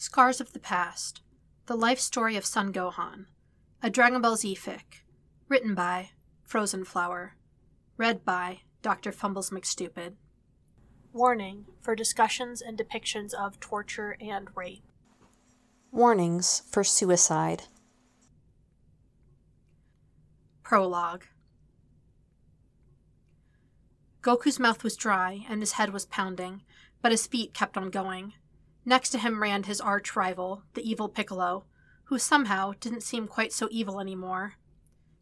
Scars of the Past The Life Story of Son Gohan. A Dragon Ball Z fic. Written by Frozen Flower. Read by Dr. Fumbles McStupid. Warning for discussions and depictions of torture and rape. Warnings for suicide. Prologue Goku's mouth was dry and his head was pounding, but his feet kept on going. Next to him ran his arch rival, the evil Piccolo, who somehow didn't seem quite so evil anymore.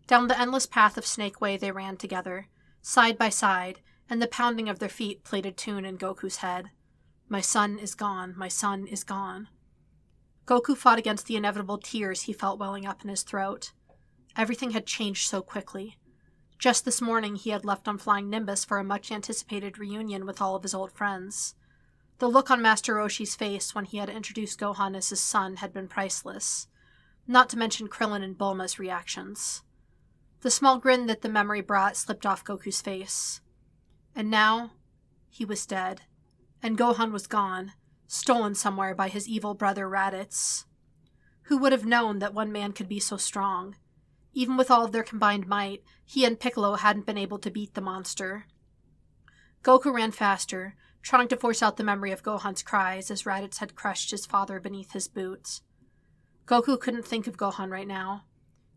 Down the endless path of Snake Way they ran together, side by side, and the pounding of their feet played a tune in Goku's head. My son is gone, my son is gone. Goku fought against the inevitable tears he felt welling up in his throat. Everything had changed so quickly. Just this morning he had left on Flying Nimbus for a much anticipated reunion with all of his old friends. The look on Master Roshi's face when he had introduced Gohan as his son had been priceless, not to mention Krillin and Bulma's reactions. The small grin that the memory brought slipped off Goku's face. And now, he was dead, and Gohan was gone, stolen somewhere by his evil brother Raditz. Who would have known that one man could be so strong? Even with all of their combined might, he and Piccolo hadn't been able to beat the monster. Goku ran faster, trying to force out the memory of Gohan's cries as Raditz had crushed his father beneath his boots. Goku couldn't think of Gohan right now.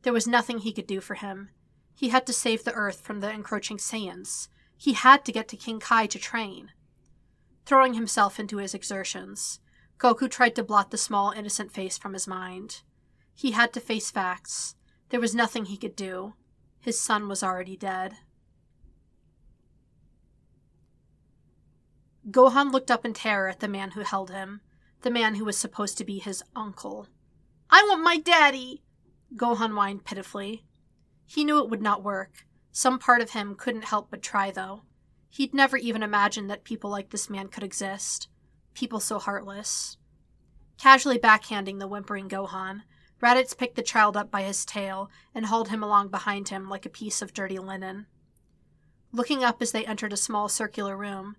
There was nothing he could do for him. He had to save the Earth from the encroaching Saiyans. He had to get to King Kai to train. Throwing himself into his exertions, Goku tried to blot the small, innocent face from his mind. He had to face facts. There was nothing he could do. His son was already dead. Gohan looked up in terror at the man who held him, the man who was supposed to be his uncle. I want my daddy! Gohan whined pitifully. He knew it would not work. Some part of him couldn't help but try, though. He'd never even imagined that people like this man could exist. People so heartless. Casually backhanding the whimpering Gohan, Raditz picked the child up by his tail and hauled him along behind him like a piece of dirty linen. Looking up as they entered a small circular room,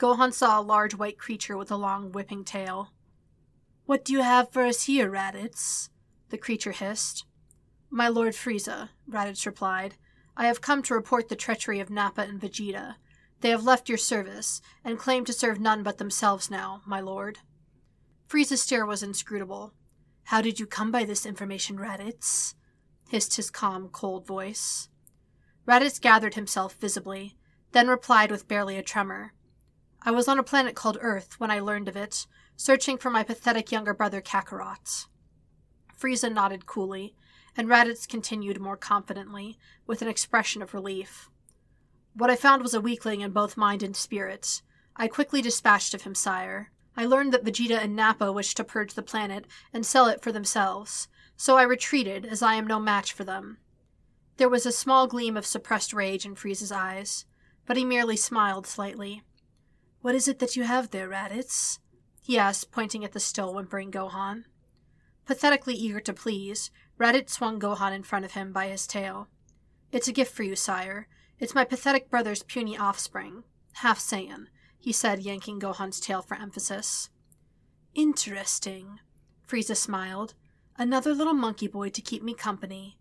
Gohan saw a large white creature with a long whipping tail. What do you have for us here, Raditz? the creature hissed. My Lord Frieza, Raditz replied, I have come to report the treachery of Nappa and Vegeta. They have left your service, and claim to serve none but themselves now, my lord. Frieza's stare was inscrutable. How did you come by this information, Raditz? hissed his calm, cold voice. Raditz gathered himself visibly, then replied with barely a tremor. I was on a planet called Earth when I learned of it, searching for my pathetic younger brother Kakarot. Frieza nodded coolly, and Raditz continued more confidently, with an expression of relief. What I found was a weakling in both mind and spirit. I quickly dispatched of him, sire. I learned that Vegeta and Nappa wished to purge the planet and sell it for themselves, so I retreated, as I am no match for them. There was a small gleam of suppressed rage in Frieza's eyes, but he merely smiled slightly. What is it that you have there, Raditz? he asked, pointing at the still whimpering Gohan. Pathetically eager to please, Raditz swung Gohan in front of him by his tail. It's a gift for you, sire. It's my pathetic brother's puny offspring, half Saiyan, he said, yanking Gohan's tail for emphasis. Interesting, Frieza smiled. Another little monkey boy to keep me company.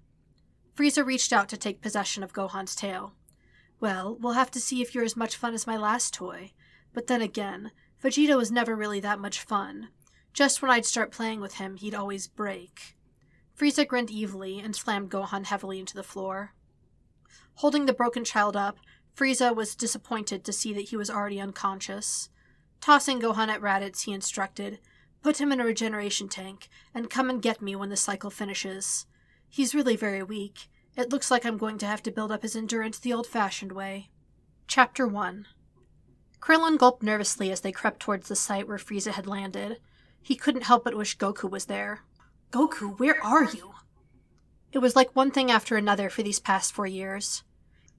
Frieza reached out to take possession of Gohan's tail. Well, we'll have to see if you're as much fun as my last toy. But then again, Vegeta was never really that much fun. Just when I'd start playing with him, he'd always break. Frieza grinned evilly and slammed Gohan heavily into the floor. Holding the broken child up, Frieza was disappointed to see that he was already unconscious. Tossing Gohan at Raditz, he instructed, Put him in a regeneration tank, and come and get me when the cycle finishes. He's really very weak. It looks like I'm going to have to build up his endurance the old fashioned way. Chapter 1 Krillin gulped nervously as they crept towards the site where Frieza had landed. He couldn't help but wish Goku was there. Goku, where are you? It was like one thing after another for these past four years.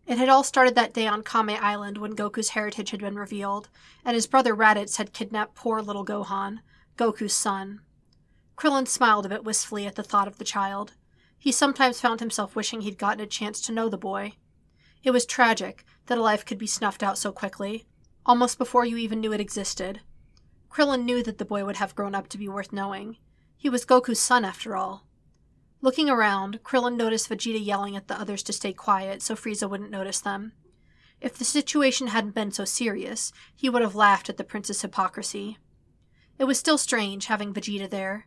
It had all started that day on Kame Island when Goku's heritage had been revealed, and his brother Raditz had kidnapped poor little Gohan, Goku's son. Krillin smiled a bit wistfully at the thought of the child. He sometimes found himself wishing he'd gotten a chance to know the boy. It was tragic that a life could be snuffed out so quickly, almost before you even knew it existed. Krillin knew that the boy would have grown up to be worth knowing. He was Goku's son, after all. Looking around, Krillin noticed Vegeta yelling at the others to stay quiet so Frieza wouldn't notice them. If the situation hadn't been so serious, he would have laughed at the prince's hypocrisy. It was still strange having Vegeta there.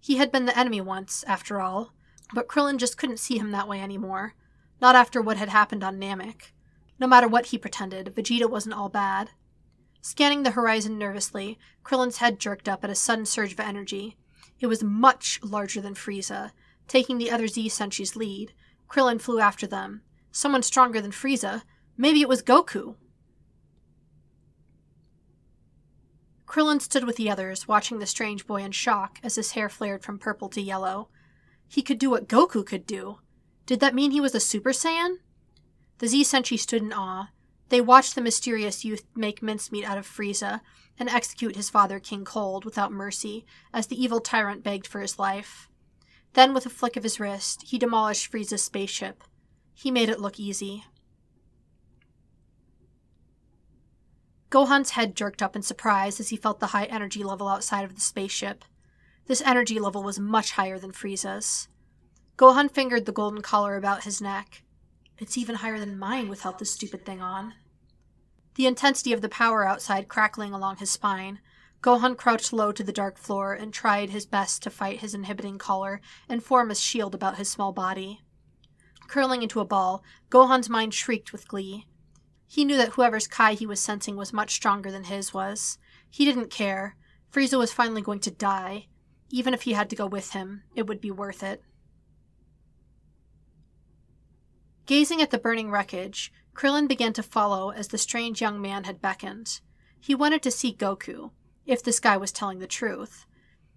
He had been the enemy once, after all, but Krillin just couldn't see him that way anymore. Not after what had happened on Namek. No matter what he pretended, Vegeta wasn't all bad. Scanning the horizon nervously, Krillin's head jerked up at a sudden surge of energy. It was much larger than Frieza. Taking the other Z Senshi's lead, Krillin flew after them. Someone stronger than Frieza. Maybe it was Goku. Krillin stood with the others, watching the strange boy in shock as his hair flared from purple to yellow. He could do what Goku could do. Did that mean he was a Super Saiyan? The Z Senshi stood in awe. They watched the mysterious youth make mincemeat out of Frieza and execute his father, King Cold, without mercy, as the evil tyrant begged for his life. Then, with a flick of his wrist, he demolished Frieza's spaceship. He made it look easy. Gohan's head jerked up in surprise as he felt the high energy level outside of the spaceship. This energy level was much higher than Frieza's. Gohan fingered the golden collar about his neck. It's even higher than mine without this stupid thing on. The intensity of the power outside crackling along his spine, Gohan crouched low to the dark floor and tried his best to fight his inhibiting collar and form a shield about his small body. Curling into a ball, Gohan's mind shrieked with glee. He knew that whoever's Kai he was sensing was much stronger than his was. He didn't care. Frieza was finally going to die. Even if he had to go with him, it would be worth it. Gazing at the burning wreckage, Krillin began to follow as the strange young man had beckoned. He wanted to see Goku, if this guy was telling the truth.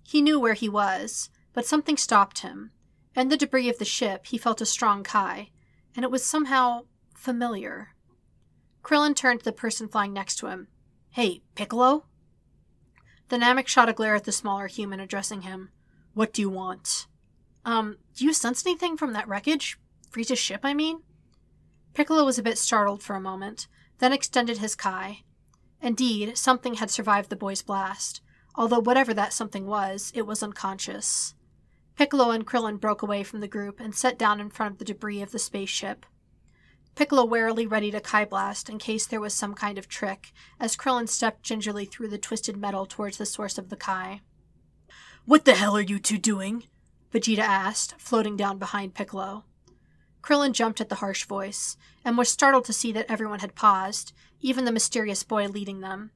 He knew where he was, but something stopped him. In the debris of the ship, he felt a strong Kai, and it was somehow familiar. Krillin turned to the person flying next to him. Hey, Piccolo? The Namek shot a glare at the smaller human addressing him. What do you want? Um, do you sense anything from that wreckage? Frieza's ship, I mean? Piccolo was a bit startled for a moment, then extended his Kai. Indeed, something had survived the boy's blast, although whatever that something was, it was unconscious. Piccolo and Krillin broke away from the group and sat down in front of the debris of the spaceship. Piccolo warily readied a Kai blast in case there was some kind of trick, as Krillin stepped gingerly through the twisted metal towards the source of the Kai. What the hell are you two doing? Vegeta asked, floating down behind Piccolo. Krillin jumped at the harsh voice, and was startled to see that everyone had paused, even the mysterious boy leading them,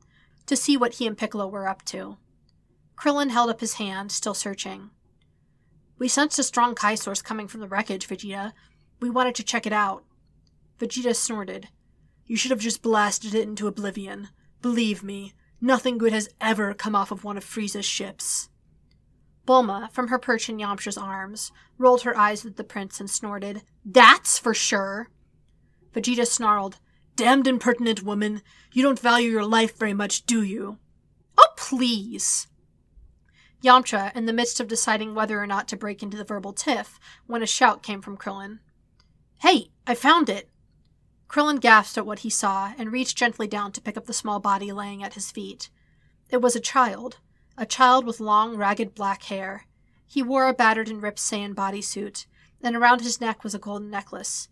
to see what he and Piccolo were up to. Krillin held up his hand, still searching. We sensed a strong Kai source coming from the wreckage, Vegeta. We wanted to check it out. Vegeta snorted. You should have just blasted it into oblivion. Believe me, nothing good has ever come off of one of Frieza's ships. Bulma, from her perch in Yamcha's arms, rolled her eyes at the prince and snorted, That's for sure! Vegeta snarled, Damned impertinent woman! You don't value your life very much, do you? Oh, please! Yamcha, in the midst of deciding whether or not to break into the verbal tiff, when a shout came from Krillin. Hey, I found it! Krillin gasped at what he saw and reached gently down to pick up the small body laying at his feet. It was a child, a child with long, ragged black hair. He wore a battered and ripped Saiyan bodysuit, and around his neck was a golden necklace.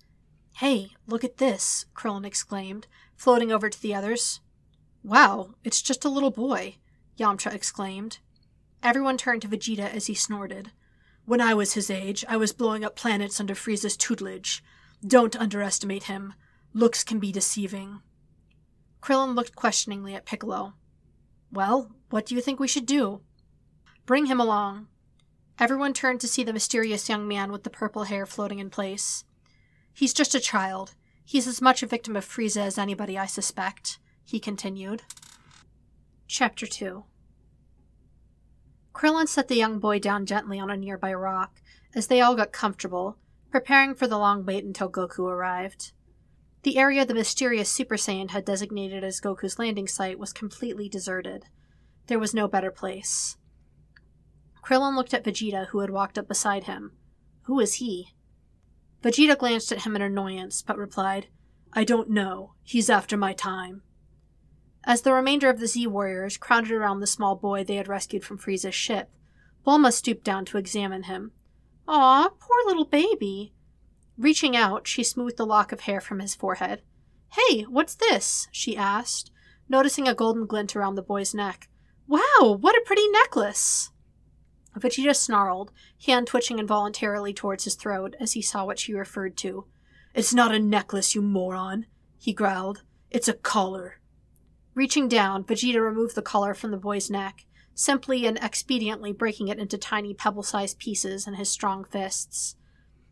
Hey, look at this, Krillin exclaimed, floating over to the others. Wow, it's just a little boy, Yamcha exclaimed. Everyone turned to Vegeta as he snorted. When I was his age, I was blowing up planets under Frieza's tutelage. Don't underestimate him. Looks can be deceiving. Krillin looked questioningly at Piccolo. Well, what do you think we should do? Bring him along. Everyone turned to see the mysterious young man with the purple hair floating in place. He's just a child. He's as much a victim of Frieza as anybody, I suspect, he continued. Chapter 2 Krillin set the young boy down gently on a nearby rock as they all got comfortable, preparing for the long wait until Goku arrived. The area the mysterious Super Saiyan had designated as Goku's landing site was completely deserted. There was no better place. Krillin looked at Vegeta, who had walked up beside him. Who is he? Vegeta glanced at him in annoyance, but replied, I don't know. He's after my time. As the remainder of the Z warriors crowded around the small boy they had rescued from Frieza's ship, Bulma stooped down to examine him. Aw, poor little baby. Reaching out, she smoothed the lock of hair from his forehead. Hey, what's this? she asked, noticing a golden glint around the boy's neck. Wow, what a pretty necklace! Vegeta snarled, hand twitching involuntarily towards his throat as he saw what she referred to. It's not a necklace, you moron, he growled. It's a collar. Reaching down, Vegeta removed the collar from the boy's neck, simply and expediently breaking it into tiny pebble sized pieces in his strong fists.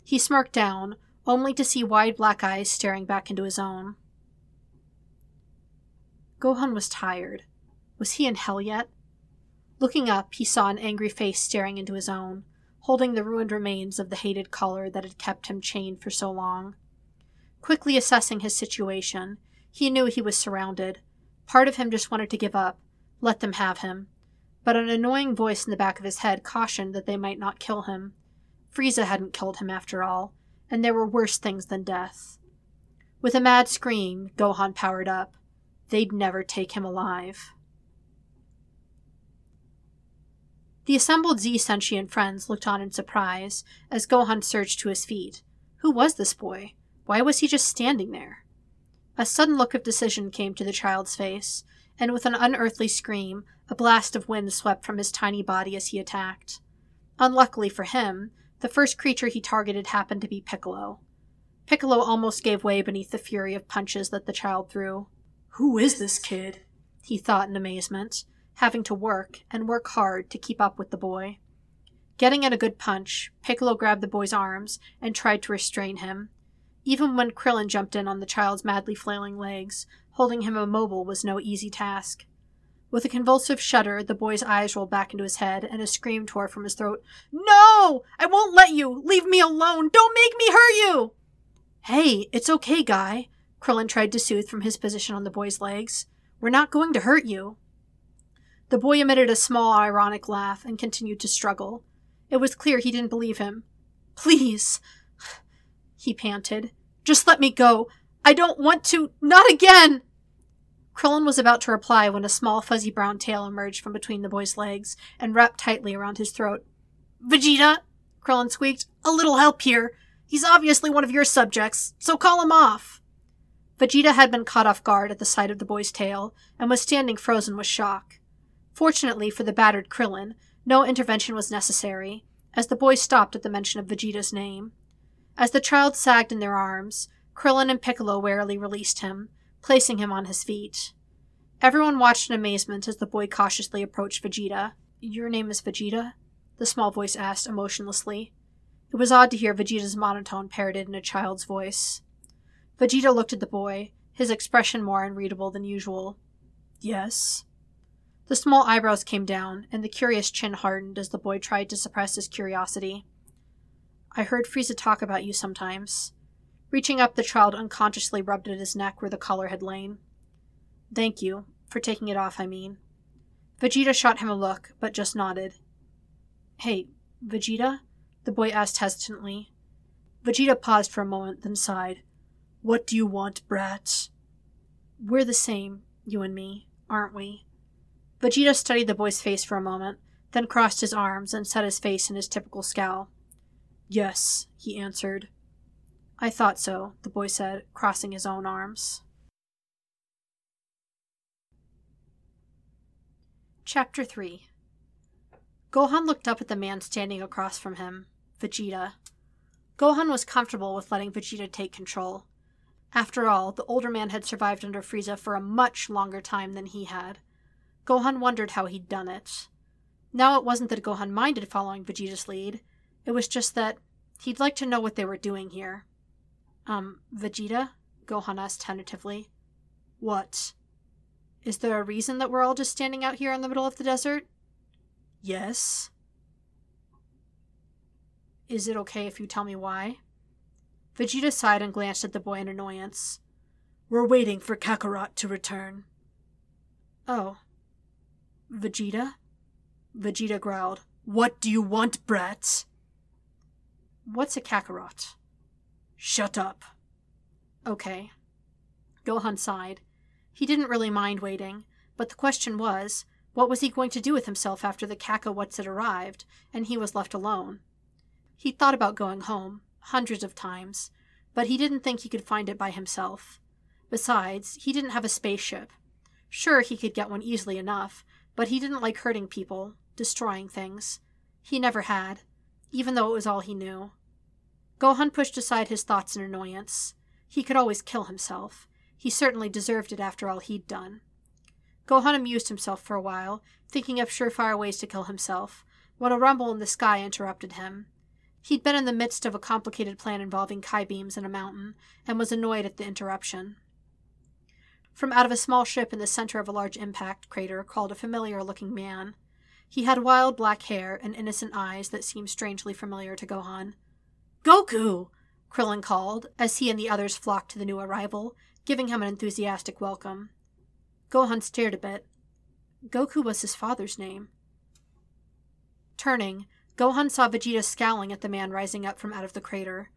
He smirked down, only to see wide black eyes staring back into his own. Gohan was tired. Was he in hell yet? Looking up, he saw an angry face staring into his own, holding the ruined remains of the hated collar that had kept him chained for so long. Quickly assessing his situation, he knew he was surrounded. Part of him just wanted to give up, let them have him. But an annoying voice in the back of his head cautioned that they might not kill him. Frieza hadn't killed him after all, and there were worse things than death. With a mad scream, Gohan powered up. They'd never take him alive. The assembled Z Senshi friends looked on in surprise as Gohan surged to his feet. Who was this boy? Why was he just standing there? A sudden look of decision came to the child's face, and with an unearthly scream, a blast of wind swept from his tiny body as he attacked. Unluckily for him, the first creature he targeted happened to be Piccolo. Piccolo almost gave way beneath the fury of punches that the child threw. Who is this kid? he thought in amazement, having to work, and work hard, to keep up with the boy. Getting in a good punch, Piccolo grabbed the boy's arms and tried to restrain him. Even when Krillin jumped in on the child's madly flailing legs, holding him immobile was no easy task. With a convulsive shudder, the boy's eyes rolled back into his head, and a scream tore from his throat. No! I won't let you! Leave me alone! Don't make me hurt you! Hey, it's okay, Guy. Krillin tried to soothe from his position on the boy's legs. We're not going to hurt you. The boy emitted a small, ironic laugh and continued to struggle. It was clear he didn't believe him. Please, he panted. Just let me go. I don't want to. Not again! Krillin was about to reply when a small fuzzy brown tail emerged from between the boy's legs and wrapped tightly around his throat. Vegeta, Krillin squeaked, a little help here. He's obviously one of your subjects, so call him off. Vegeta had been caught off guard at the sight of the boy's tail and was standing frozen with shock. Fortunately for the battered Krillin, no intervention was necessary, as the boy stopped at the mention of Vegeta's name. As the child sagged in their arms, Krillin and Piccolo warily released him, placing him on his feet. Everyone watched in amazement as the boy cautiously approached Vegeta. Your name is Vegeta? The small voice asked emotionlessly. It was odd to hear Vegeta's monotone parroted in a child's voice. Vegeta looked at the boy, his expression more unreadable than usual. Yes. The small eyebrows came down, and the curious chin hardened as the boy tried to suppress his curiosity. I heard Frieza talk about you sometimes. Reaching up, the child unconsciously rubbed at his neck where the collar had lain. Thank you. For taking it off, I mean. Vegeta shot him a look, but just nodded. Hey, Vegeta? The boy asked hesitantly. Vegeta paused for a moment, then sighed. What do you want, brat? We're the same, you and me, aren't we? Vegeta studied the boy's face for a moment, then crossed his arms and set his face in his typical scowl. Yes, he answered. I thought so, the boy said, crossing his own arms. Chapter 3 Gohan looked up at the man standing across from him, Vegeta. Gohan was comfortable with letting Vegeta take control. After all, the older man had survived under Frieza for a much longer time than he had. Gohan wondered how he'd done it. Now it wasn't that Gohan minded following Vegeta's lead, it was just that he'd like to know what they were doing here. Um, Vegeta? Gohan asked tentatively. What? Is there a reason that we're all just standing out here in the middle of the desert? Yes. Is it okay if you tell me why? Vegeta sighed and glanced at the boy in annoyance. We're waiting for Kakarot to return. Oh. Vegeta? Vegeta growled. What do you want, brats? What's a Kakarot? Shut up. Okay. Gohan sighed. He didn't really mind waiting, but the question was, what was he going to do with himself after the Kakawats had arrived, and he was left alone? He thought about going home, hundreds of times, but he didn't think he could find it by himself. Besides, he didn't have a spaceship. Sure, he could get one easily enough, but he didn't like hurting people, destroying things. He never had, even though it was all he knew. Gohan pushed aside his thoughts in annoyance. He could always kill himself. He certainly deserved it after all he'd done. Gohan amused himself for a while, thinking of surefire ways to kill himself, when a rumble in the sky interrupted him. He'd been in the midst of a complicated plan involving Kai beams and a mountain, and was annoyed at the interruption. From out of a small ship in the center of a large impact crater crawled a familiar looking man. He had wild black hair and innocent eyes that seemed strangely familiar to Gohan. Goku! Krillin called, as he and the others flocked to the new arrival, giving him an enthusiastic welcome. Gohan stared a bit. Goku was his father's name. Turning, Gohan saw Vegeta scowling at the man rising up from out of the crater.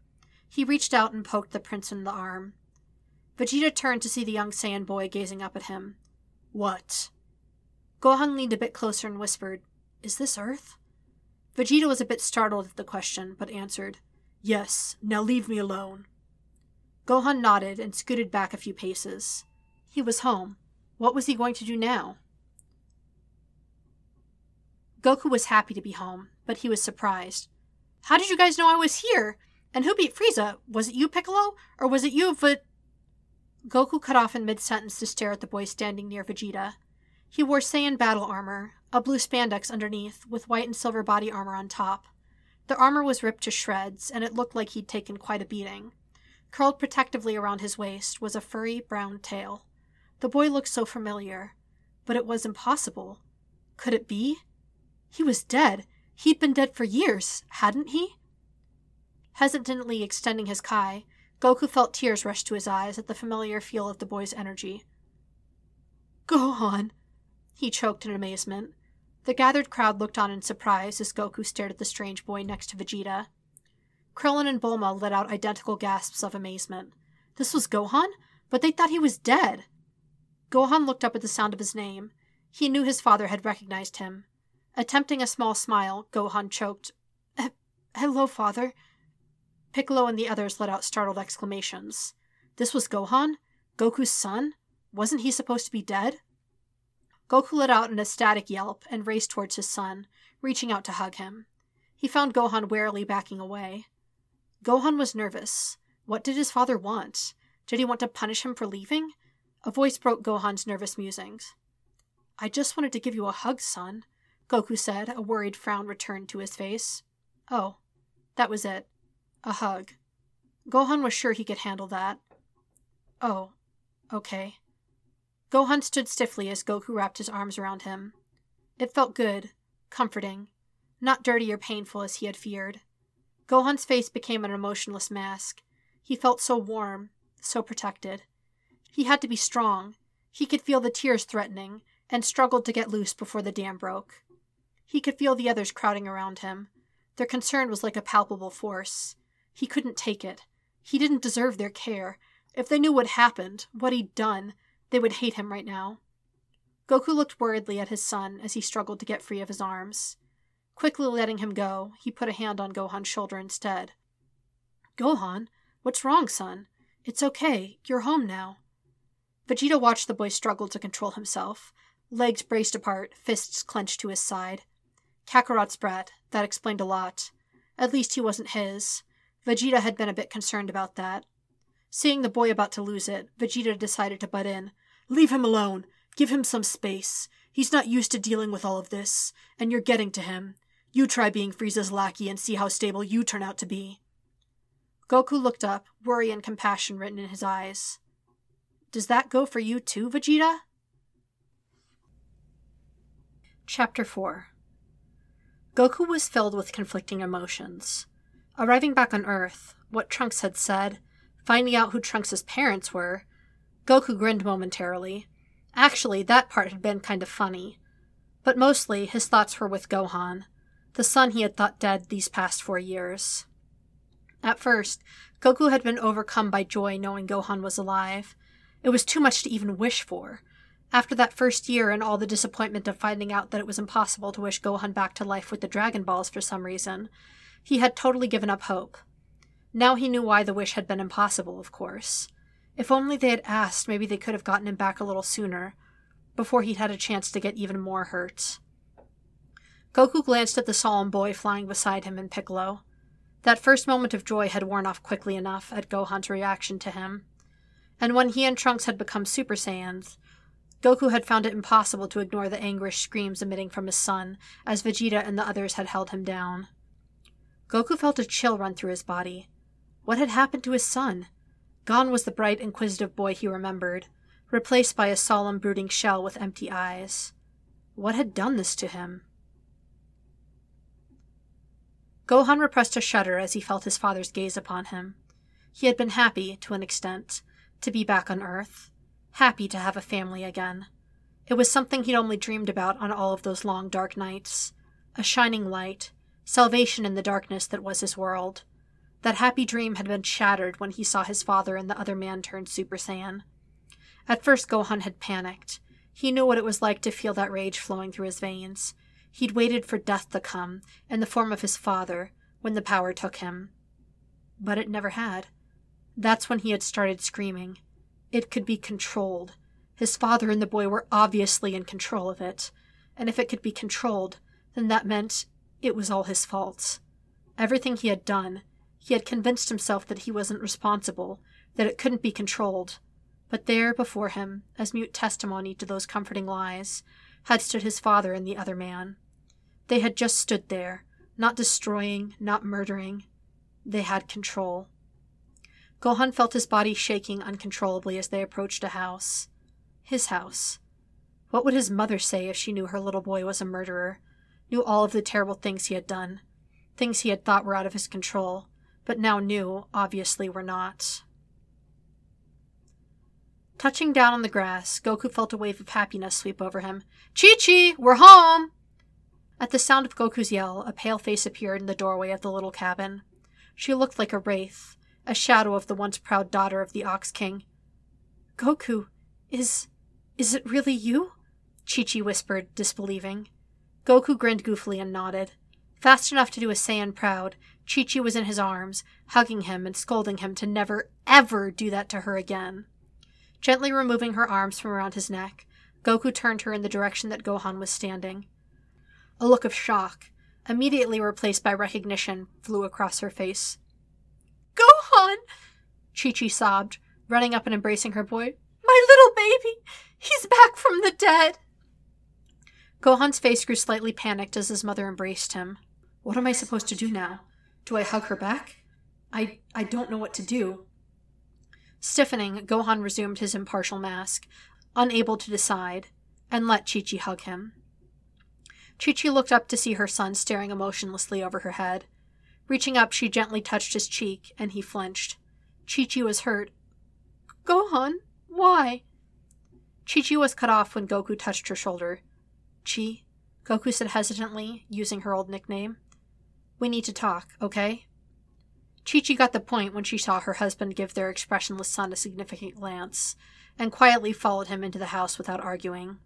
He reached out and poked the prince in the arm. Vegeta turned to see the young Saiyan boy gazing up at him. What? Gohan leaned a bit closer and whispered, Is this Earth? Vegeta was a bit startled at the question, but answered, Yes, now leave me alone. Gohan nodded and scooted back a few paces. He was home. What was he going to do now? Goku was happy to be home, but he was surprised. How did you guys know I was here? And who beat Frieza? Was it you, Piccolo? Or was it you, V? Goku cut off in mid sentence to stare at the boy standing near Vegeta. He wore Saiyan battle armor, a blue spandex underneath, with white and silver body armor on top. The armor was ripped to shreds, and it looked like he'd taken quite a beating. Curled protectively around his waist was a furry brown tail. The boy looked so familiar, but it was impossible. Could it be? He was dead. He'd been dead for years, hadn't he? Hesitantly extending his Kai, Goku felt tears rush to his eyes at the familiar feel of the boy's energy. Gohan! He choked in amazement. The gathered crowd looked on in surprise as Goku stared at the strange boy next to Vegeta. Krillin and Bulma let out identical gasps of amazement. This was Gohan? But they thought he was dead. Gohan looked up at the sound of his name. He knew his father had recognized him. Attempting a small smile, Gohan choked, Hello, father. Piccolo and the others let out startled exclamations. This was Gohan? Goku's son? Wasn't he supposed to be dead? Goku let out an ecstatic yelp and raced towards his son, reaching out to hug him. He found Gohan warily backing away. Gohan was nervous. What did his father want? Did he want to punish him for leaving? A voice broke Gohan's nervous musings. I just wanted to give you a hug, son, Goku said, a worried frown returned to his face. Oh, that was it. A hug. Gohan was sure he could handle that. Oh, okay. Gohan stood stiffly as Goku wrapped his arms around him. It felt good, comforting, not dirty or painful as he had feared. Gohan's face became an emotionless mask. He felt so warm, so protected. He had to be strong. He could feel the tears threatening, and struggled to get loose before the dam broke. He could feel the others crowding around him. Their concern was like a palpable force. He couldn't take it. He didn't deserve their care. If they knew what happened, what he'd done, they would hate him right now. Goku looked worriedly at his son as he struggled to get free of his arms. Quickly letting him go, he put a hand on Gohan's shoulder instead. Gohan, what's wrong, son? It's okay. You're home now. Vegeta watched the boy struggle to control himself, legs braced apart, fists clenched to his side. Kakarot's brat, that explained a lot. At least he wasn't his. Vegeta had been a bit concerned about that. Seeing the boy about to lose it, Vegeta decided to butt in. Leave him alone. Give him some space. He's not used to dealing with all of this, and you're getting to him. You try being Frieza's lackey and see how stable you turn out to be. Goku looked up, worry and compassion written in his eyes. Does that go for you too, Vegeta? Chapter 4 Goku was filled with conflicting emotions. Arriving back on Earth, what Trunks had said, finding out who Trunks' parents were, Goku grinned momentarily. Actually, that part had been kind of funny. But mostly, his thoughts were with Gohan, the son he had thought dead these past four years. At first, Goku had been overcome by joy knowing Gohan was alive, It was too much to even wish for. After that first year and all the disappointment of finding out that it was impossible to wish Gohan back to life with the Dragon Balls for some reason, he had totally given up hope. Now he knew why the wish had been impossible, of course. If only they had asked, maybe they could have gotten him back a little sooner, before he'd had a chance to get even more hurt. Goku glanced at the solemn boy flying beside him and Piccolo. That first moment of joy had worn off quickly enough at Gohan's reaction to him. And when he and Trunks had become Super Saiyans, Goku had found it impossible to ignore the anguished screams emitting from his son as Vegeta and the others had held him down. Goku felt a chill run through his body. What had happened to his son? Gone was the bright, inquisitive boy he remembered, replaced by a solemn, brooding shell with empty eyes. What had done this to him? Gohan repressed a shudder as he felt his father's gaze upon him. He had been happy, to an extent, to be back on Earth, happy to have a family again. It was something he'd only dreamed about on all of those long dark nights. A shining light, salvation in the darkness that was his world. That happy dream had been shattered when he saw his father and the other man turn Super Saiyan. At first, Gohan had panicked. He knew what it was like to feel that rage flowing through his veins. He'd waited for death to come, in the form of his father, when the power took him. But it never had. That's when he had started screaming. It could be controlled. His father and the boy were obviously in control of it. And if it could be controlled, then that meant it was all his fault. Everything he had done, he had convinced himself that he wasn't responsible, that it couldn't be controlled. But there before him, as mute testimony to those comforting lies, had stood his father and the other man. They had just stood there, not destroying, not murdering. They had control. Gohan felt his body shaking uncontrollably as they approached a house. His house. What would his mother say if she knew her little boy was a murderer, knew all of the terrible things he had done, things he had thought were out of his control, but now knew, obviously, were not. Touching down on the grass, Goku felt a wave of happiness sweep over him. Chi Chi, we're home! At the sound of Goku's yell, a pale face appeared in the doorway of the little cabin. She looked like a wraith, a shadow of the once proud daughter of the Ox King. Goku, is. is it really you? Chi Chi whispered, disbelieving. Goku grinned goofily and nodded. Fast enough to do a Saiyan proud, Chi Chi was in his arms, hugging him and scolding him to never, ever do that to her again. Gently removing her arms from around his neck, Goku turned her in the direction that Gohan was standing. A look of shock, immediately replaced by recognition, flew across her face. Gohan! Chi Chi sobbed, running up and embracing her boy. My little baby! He's back from the dead! Gohan's face grew slightly panicked as his mother embraced him. What am I supposed to do now? Do I hug her back? I I don't know what to do. Stiffening, Gohan resumed his impartial mask, unable to decide, and let Chi Chi hug him. Chi Chi looked up to see her son staring emotionlessly over her head. Reaching up, she gently touched his cheek, and he flinched. Chi Chi was hurt. Gohan, why? Chi Chi was cut off when Goku touched her shoulder. Chi, Goku said hesitantly, using her old nickname. We need to talk, okay? Chi Chi got the point when she saw her husband give their expressionless son a significant glance, and quietly followed him into the house without arguing.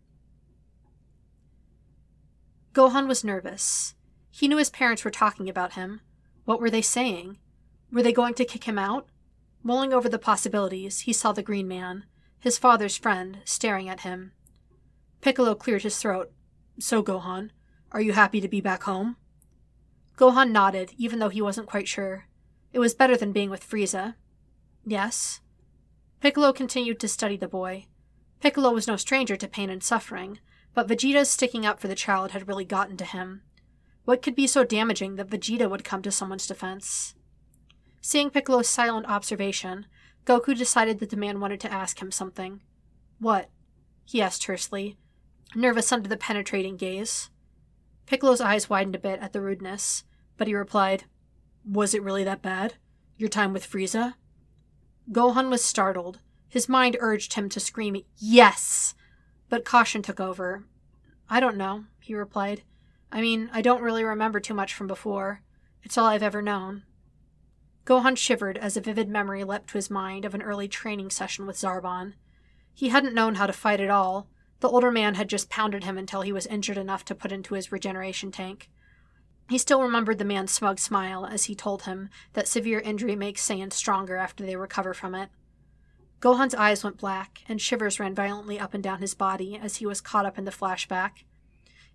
Gohan was nervous. He knew his parents were talking about him. What were they saying? Were they going to kick him out? Mulling over the possibilities, he saw the Green Man, his father's friend, staring at him. Piccolo cleared his throat. So, Gohan, are you happy to be back home? Gohan nodded, even though he wasn't quite sure. It was better than being with Frieza. Yes. Piccolo continued to study the boy. Piccolo was no stranger to pain and suffering, but Vegeta's sticking up for the child had really gotten to him. What could be so damaging that Vegeta would come to someone's defense? Seeing Piccolo's silent observation, Goku decided that the man wanted to ask him something. What? he asked tersely, nervous under the penetrating gaze. Piccolo's eyes widened a bit at the rudeness, but he replied, Was it really that bad? Your time with Frieza? Gohan was startled. His mind urged him to scream, Yes! But caution took over. I don't know, he replied. I mean, I don't really remember too much from before. It's all I've ever known. Gohan shivered as a vivid memory leapt to his mind of an early training session with Zarbon. He hadn't known how to fight at all. The older man had just pounded him until he was injured enough to put into his regeneration tank. He still remembered the man's smug smile as he told him that severe injury makes Saiyans stronger after they recover from it. Gohan's eyes went black, and shivers ran violently up and down his body as he was caught up in the flashback.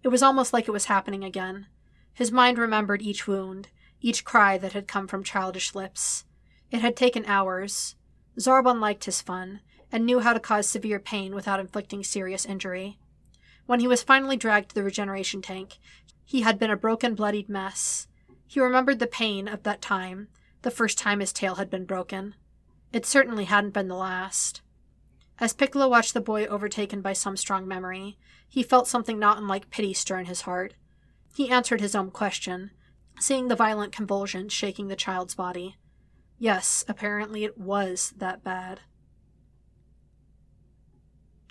It was almost like it was happening again. His mind remembered each wound, each cry that had come from childish lips. It had taken hours. Zarbon liked his fun, and knew how to cause severe pain without inflicting serious injury. When he was finally dragged to the regeneration tank, he had been a broken, bloodied mess. He remembered the pain of that time, the first time his tail had been broken. It certainly hadn't been the last. As Piccolo watched the boy overtaken by some strong memory, he felt something not unlike pity stir in his heart. He answered his own question, seeing the violent convulsions shaking the child's body. Yes, apparently it was that bad.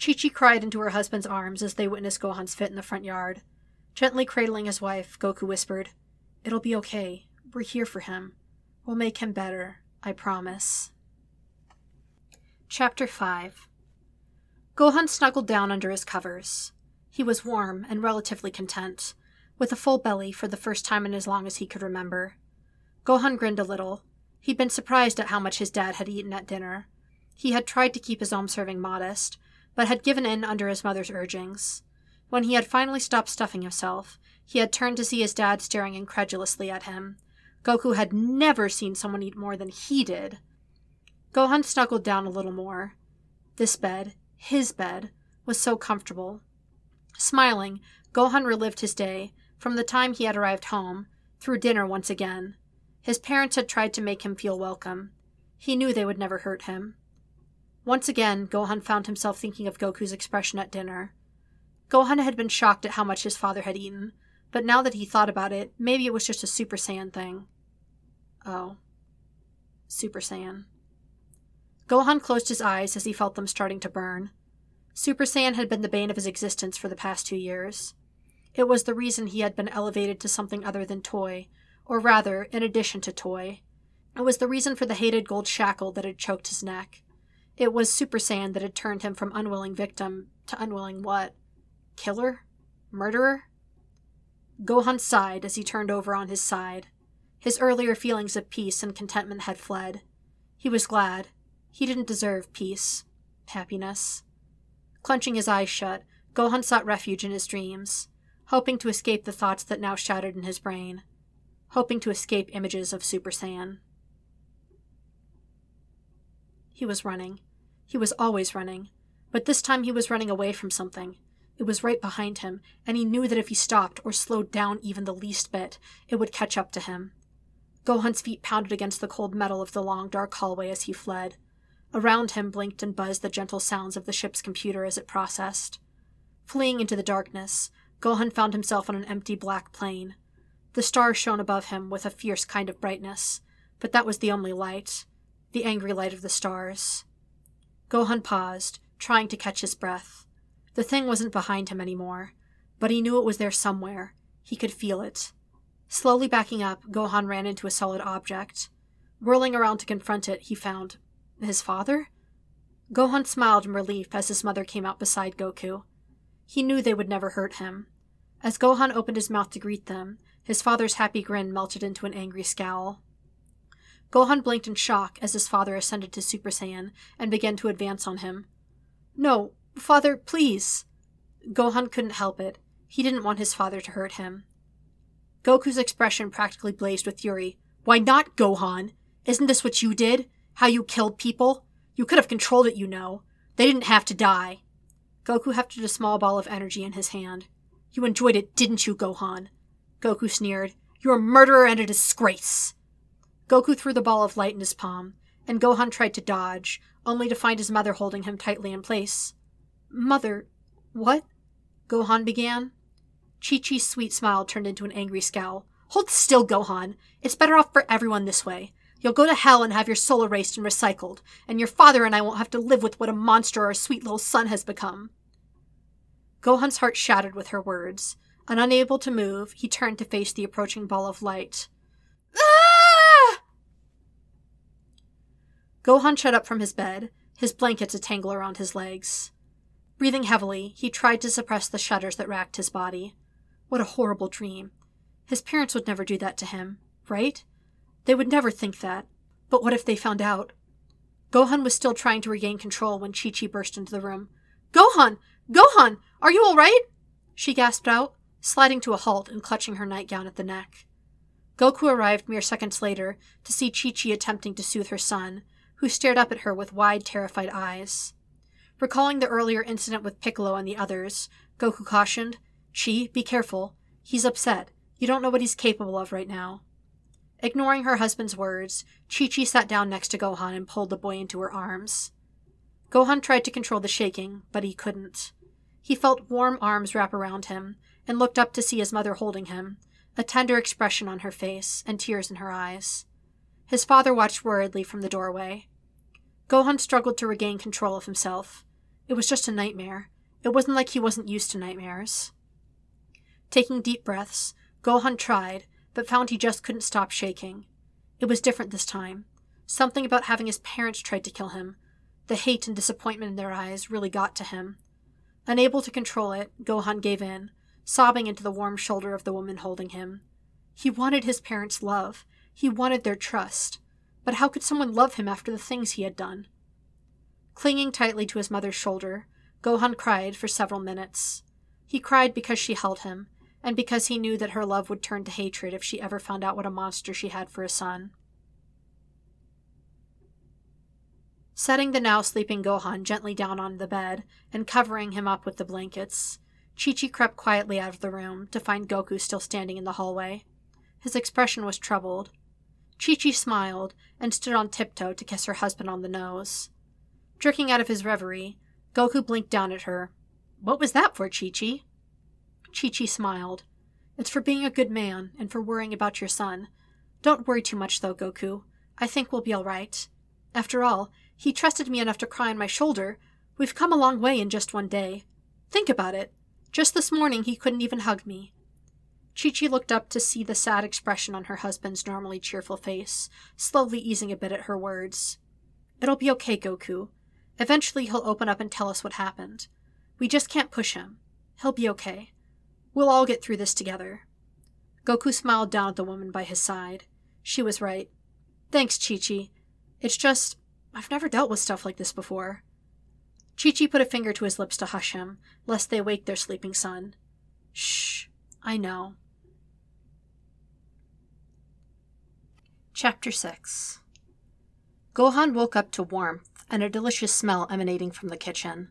Chi Chi cried into her husband's arms as they witnessed Gohan's fit in the front yard. Gently cradling his wife, Goku whispered, It'll be okay. We're here for him. We'll make him better. I promise. Chapter 5 Gohan snuggled down under his covers. He was warm and relatively content, with a full belly for the first time in as long as he could remember. Gohan grinned a little. He'd been surprised at how much his dad had eaten at dinner. He had tried to keep his own serving modest, but had given in under his mother's urgings. When he had finally stopped stuffing himself, he had turned to see his dad staring incredulously at him. Goku had never seen someone eat more than he did. Gohan snuggled down a little more. This bed, his bed, was so comfortable. Smiling, Gohan relived his day, from the time he had arrived home, through dinner once again. His parents had tried to make him feel welcome. He knew they would never hurt him. Once again, Gohan found himself thinking of Goku's expression at dinner. Gohan had been shocked at how much his father had eaten, but now that he thought about it, maybe it was just a Super Saiyan thing. Oh. Super Saiyan. Gohan closed his eyes as he felt them starting to burn. Super Saiyan had been the bane of his existence for the past two years. It was the reason he had been elevated to something other than toy, or rather, in addition to toy. It was the reason for the hated gold shackle that had choked his neck. It was Super Saiyan that had turned him from unwilling victim to unwilling what? Killer? Murderer? Gohan sighed as he turned over on his side. His earlier feelings of peace and contentment had fled. He was glad. He didn't deserve peace, happiness. Clenching his eyes shut, Gohan sought refuge in his dreams, hoping to escape the thoughts that now shattered in his brain, hoping to escape images of Super Saiyan. He was running. He was always running. But this time he was running away from something. It was right behind him, and he knew that if he stopped or slowed down even the least bit, it would catch up to him. Gohan's feet pounded against the cold metal of the long, dark hallway as he fled. Around him blinked and buzzed the gentle sounds of the ship's computer as it processed. Fleeing into the darkness, Gohan found himself on an empty black plain. The stars shone above him with a fierce kind of brightness, but that was the only light the angry light of the stars. Gohan paused, trying to catch his breath. The thing wasn't behind him anymore, but he knew it was there somewhere. He could feel it. Slowly backing up, Gohan ran into a solid object. Whirling around to confront it, he found his father? Gohan smiled in relief as his mother came out beside Goku. He knew they would never hurt him. As Gohan opened his mouth to greet them, his father's happy grin melted into an angry scowl. Gohan blinked in shock as his father ascended to Super Saiyan and began to advance on him. No, father, please! Gohan couldn't help it. He didn't want his father to hurt him. Goku's expression practically blazed with fury. Why not, Gohan? Isn't this what you did? How you killed people? You could have controlled it, you know. They didn't have to die. Goku hefted a small ball of energy in his hand. You enjoyed it, didn't you, Gohan? Goku sneered. You're a murderer and a disgrace. Goku threw the ball of light in his palm, and Gohan tried to dodge, only to find his mother holding him tightly in place. Mother, what? Gohan began. Chi Chi's sweet smile turned into an angry scowl. Hold still, Gohan. It's better off for everyone this way. You'll go to hell and have your soul erased and recycled, and your father and I won't have to live with what a monster our sweet little son has become. Gohan's heart shattered with her words, and unable to move, he turned to face the approaching ball of light. Ah! Gohan shot up from his bed, his blankets a tangle around his legs. Breathing heavily, he tried to suppress the shudders that racked his body. What a horrible dream. His parents would never do that to him, right? They would never think that. But what if they found out? Gohan was still trying to regain control when Chi Chi burst into the room. Gohan! Gohan! Are you all right? She gasped out, sliding to a halt and clutching her nightgown at the neck. Goku arrived mere seconds later to see Chi Chi attempting to soothe her son, who stared up at her with wide, terrified eyes. Recalling the earlier incident with Piccolo and the others, Goku cautioned, Chi, be careful. He's upset. You don't know what he's capable of right now. Ignoring her husband's words, Chi Chi sat down next to Gohan and pulled the boy into her arms. Gohan tried to control the shaking, but he couldn't. He felt warm arms wrap around him and looked up to see his mother holding him, a tender expression on her face and tears in her eyes. His father watched worriedly from the doorway. Gohan struggled to regain control of himself. It was just a nightmare. It wasn't like he wasn't used to nightmares. Taking deep breaths, Gohan tried, but found he just couldn't stop shaking. It was different this time. Something about having his parents tried to kill him. The hate and disappointment in their eyes really got to him. Unable to control it, Gohan gave in, sobbing into the warm shoulder of the woman holding him. He wanted his parents' love. He wanted their trust. But how could someone love him after the things he had done? Clinging tightly to his mother's shoulder, Gohan cried for several minutes. He cried because she held him, and because he knew that her love would turn to hatred if she ever found out what a monster she had for a son. Setting the now sleeping Gohan gently down on the bed and covering him up with the blankets, Chi Chi crept quietly out of the room to find Goku still standing in the hallway. His expression was troubled. Chi Chi smiled and stood on tiptoe to kiss her husband on the nose. Jerking out of his reverie, Goku blinked down at her. What was that for, Chi Chi? Chi Chi smiled. It's for being a good man and for worrying about your son. Don't worry too much, though, Goku. I think we'll be all right. After all, he trusted me enough to cry on my shoulder. We've come a long way in just one day. Think about it. Just this morning, he couldn't even hug me. Chi Chi looked up to see the sad expression on her husband's normally cheerful face, slowly easing a bit at her words. It'll be okay, Goku. Eventually, he'll open up and tell us what happened. We just can't push him. He'll be okay. We'll all get through this together. Goku smiled down at the woman by his side. She was right. Thanks, Chi Chi. It's just, I've never dealt with stuff like this before. Chi Chi put a finger to his lips to hush him, lest they wake their sleeping son. Shh, I know. Chapter 6 Gohan woke up to warmth and a delicious smell emanating from the kitchen.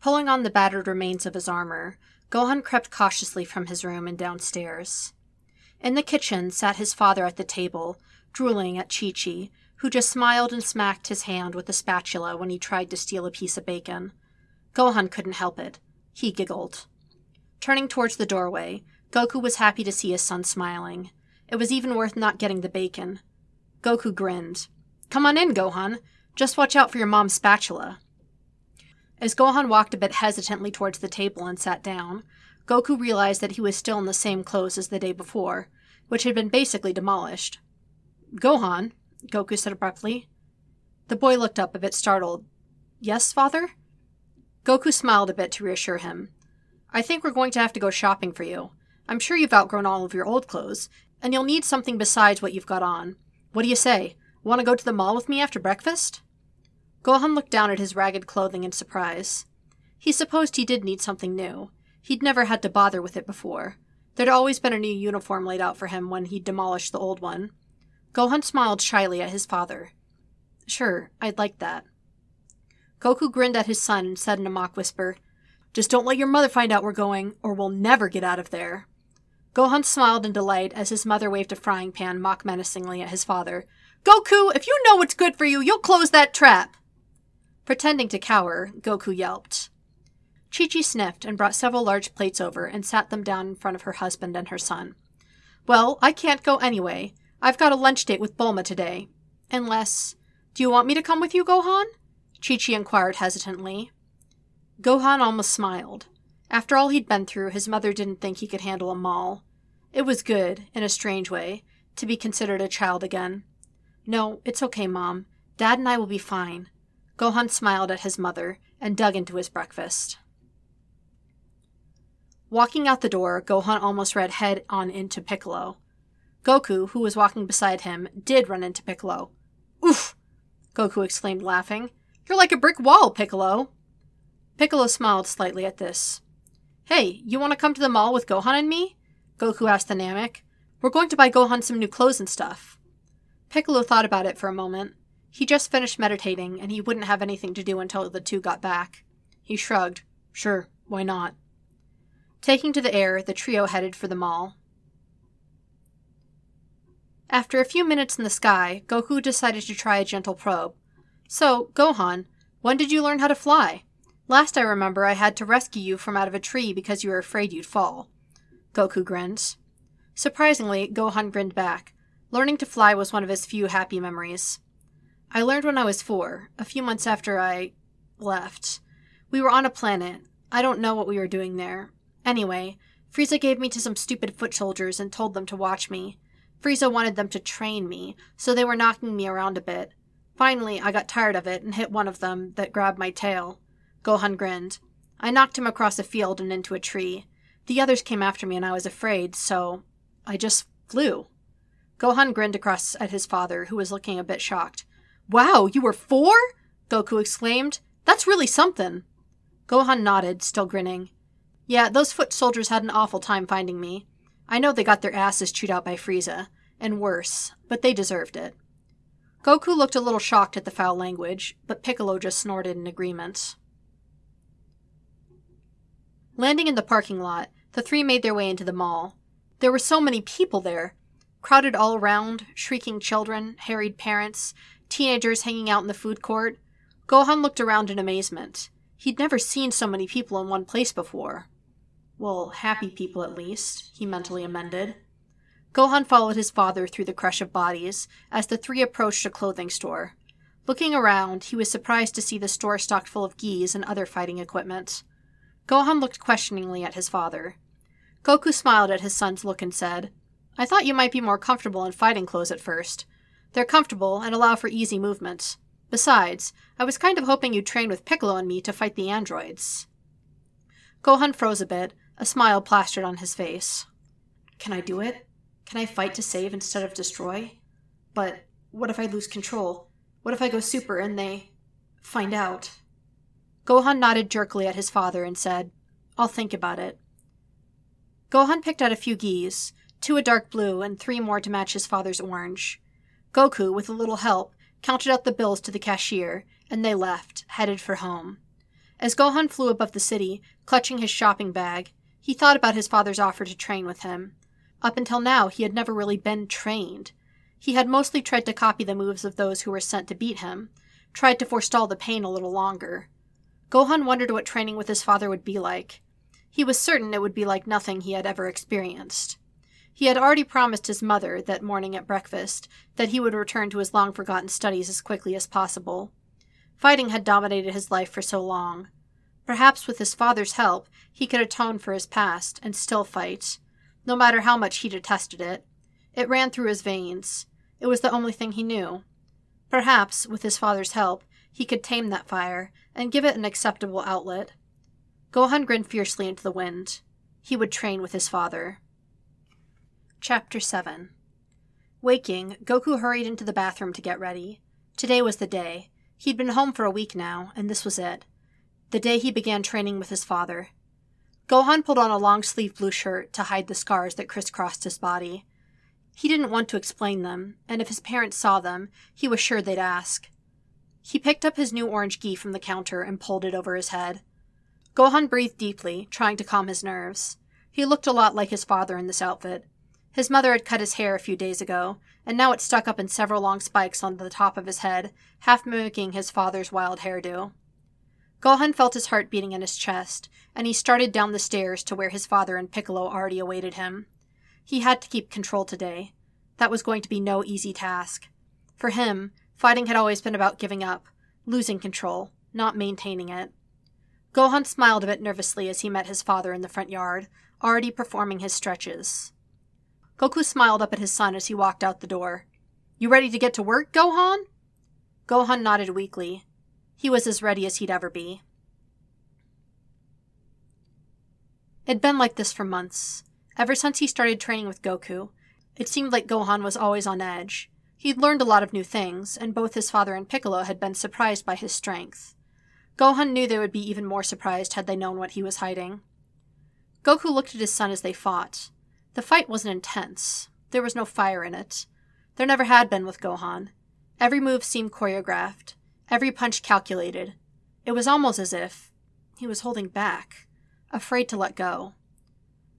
Pulling on the battered remains of his armor, Gohan crept cautiously from his room and downstairs. In the kitchen sat his father at the table, drooling at Chi Chi, who just smiled and smacked his hand with a spatula when he tried to steal a piece of bacon. Gohan couldn't help it. He giggled. Turning towards the doorway, Goku was happy to see his son smiling. It was even worth not getting the bacon. Goku grinned. Come on in, Gohan. Just watch out for your mom's spatula. As Gohan walked a bit hesitantly towards the table and sat down, Goku realized that he was still in the same clothes as the day before, which had been basically demolished. Gohan, Goku said abruptly. The boy looked up a bit startled. Yes, father? Goku smiled a bit to reassure him. I think we're going to have to go shopping for you. I'm sure you've outgrown all of your old clothes, and you'll need something besides what you've got on. What do you say? Want to go to the mall with me after breakfast? Gohan looked down at his ragged clothing in surprise. He supposed he did need something new. He'd never had to bother with it before. There'd always been a new uniform laid out for him when he'd demolished the old one. Gohan smiled shyly at his father. Sure, I'd like that. Goku grinned at his son and said in a mock whisper, Just don't let your mother find out we're going, or we'll never get out of there. Gohan smiled in delight as his mother waved a frying pan mock menacingly at his father. Goku, if you know what's good for you, you'll close that trap! Pretending to cower, Goku yelped. Chi Chi sniffed and brought several large plates over and sat them down in front of her husband and her son. Well, I can't go anyway. I've got a lunch date with Bulma today. Unless. Do you want me to come with you, Gohan? Chi Chi inquired hesitantly. Gohan almost smiled. After all he'd been through, his mother didn't think he could handle a mall. It was good, in a strange way, to be considered a child again. No, it's okay, Mom. Dad and I will be fine. Gohan smiled at his mother and dug into his breakfast. Walking out the door, Gohan almost ran head on into Piccolo. Goku, who was walking beside him, did run into Piccolo. Oof! Goku exclaimed, laughing. You're like a brick wall, Piccolo. Piccolo smiled slightly at this. Hey, you want to come to the mall with Gohan and me? Goku asked the Namek. We're going to buy Gohan some new clothes and stuff. Piccolo thought about it for a moment. He just finished meditating, and he wouldn't have anything to do until the two got back. He shrugged. Sure, why not? Taking to the air, the trio headed for the mall. After a few minutes in the sky, Goku decided to try a gentle probe. So, Gohan, when did you learn how to fly? Last I remember, I had to rescue you from out of a tree because you were afraid you'd fall. Goku grins. Surprisingly, Gohan grinned back. Learning to fly was one of his few happy memories. I learned when I was four, a few months after I left. We were on a planet. I don't know what we were doing there. Anyway, Frieza gave me to some stupid foot soldiers and told them to watch me. Frieza wanted them to train me, so they were knocking me around a bit. Finally, I got tired of it and hit one of them that grabbed my tail. Gohan grinned. I knocked him across a field and into a tree. The others came after me and I was afraid, so I just flew. Gohan grinned across at his father, who was looking a bit shocked. Wow, you were four? Goku exclaimed. That's really something. Gohan nodded, still grinning. Yeah, those foot soldiers had an awful time finding me. I know they got their asses chewed out by Frieza, and worse, but they deserved it. Goku looked a little shocked at the foul language, but Piccolo just snorted in agreement. Landing in the parking lot, the three made their way into the mall. There were so many people there, crowded all around, shrieking children, harried parents, teenagers hanging out in the food court. Gohan looked around in amazement. He'd never seen so many people in one place before. Well, happy people at least, he mentally amended. Gohan followed his father through the crush of bodies as the three approached a clothing store. Looking around, he was surprised to see the store stocked full of gis and other fighting equipment. Gohan looked questioningly at his father. Goku smiled at his son's look and said, I thought you might be more comfortable in fighting clothes at first. They're comfortable and allow for easy movements. Besides, I was kind of hoping you'd train with Piccolo and me to fight the androids. Gohan froze a bit, a smile plastered on his face. Can I do it? Can I fight to save instead of destroy? But what if I lose control? What if I go super and they find out? Gohan nodded jerkily at his father and said, I'll think about it. Gohan picked out a few gis, two a dark blue and three more to match his father's orange. Goku, with a little help, counted out the bills to the cashier, and they left, headed for home. As Gohan flew above the city, clutching his shopping bag, he thought about his father's offer to train with him. Up until now, he had never really been trained. He had mostly tried to copy the moves of those who were sent to beat him, tried to forestall the pain a little longer. Gohan wondered what training with his father would be like. He was certain it would be like nothing he had ever experienced. He had already promised his mother that morning at breakfast that he would return to his long forgotten studies as quickly as possible. Fighting had dominated his life for so long. Perhaps with his father's help, he could atone for his past and still fight, no matter how much he detested it. It ran through his veins. It was the only thing he knew. Perhaps, with his father's help, he could tame that fire and give it an acceptable outlet. Gohan grinned fiercely into the wind. He would train with his father. Chapter 7 Waking, Goku hurried into the bathroom to get ready. Today was the day. He'd been home for a week now, and this was it. The day he began training with his father. Gohan pulled on a long sleeved blue shirt to hide the scars that crisscrossed his body. He didn't want to explain them, and if his parents saw them, he was sure they'd ask. He picked up his new orange gi from the counter and pulled it over his head. Gohan breathed deeply, trying to calm his nerves. He looked a lot like his father in this outfit. His mother had cut his hair a few days ago, and now it stuck up in several long spikes on the top of his head, half mimicking his father's wild hairdo. Gohan felt his heart beating in his chest, and he started down the stairs to where his father and Piccolo already awaited him. He had to keep control today. That was going to be no easy task. For him, Fighting had always been about giving up, losing control, not maintaining it. Gohan smiled a bit nervously as he met his father in the front yard, already performing his stretches. Goku smiled up at his son as he walked out the door. You ready to get to work, Gohan? Gohan nodded weakly. He was as ready as he'd ever be. It'd been like this for months. Ever since he started training with Goku, it seemed like Gohan was always on edge. He'd learned a lot of new things, and both his father and Piccolo had been surprised by his strength. Gohan knew they would be even more surprised had they known what he was hiding. Goku looked at his son as they fought. The fight wasn't intense. There was no fire in it. There never had been with Gohan. Every move seemed choreographed, every punch calculated. It was almost as if he was holding back, afraid to let go.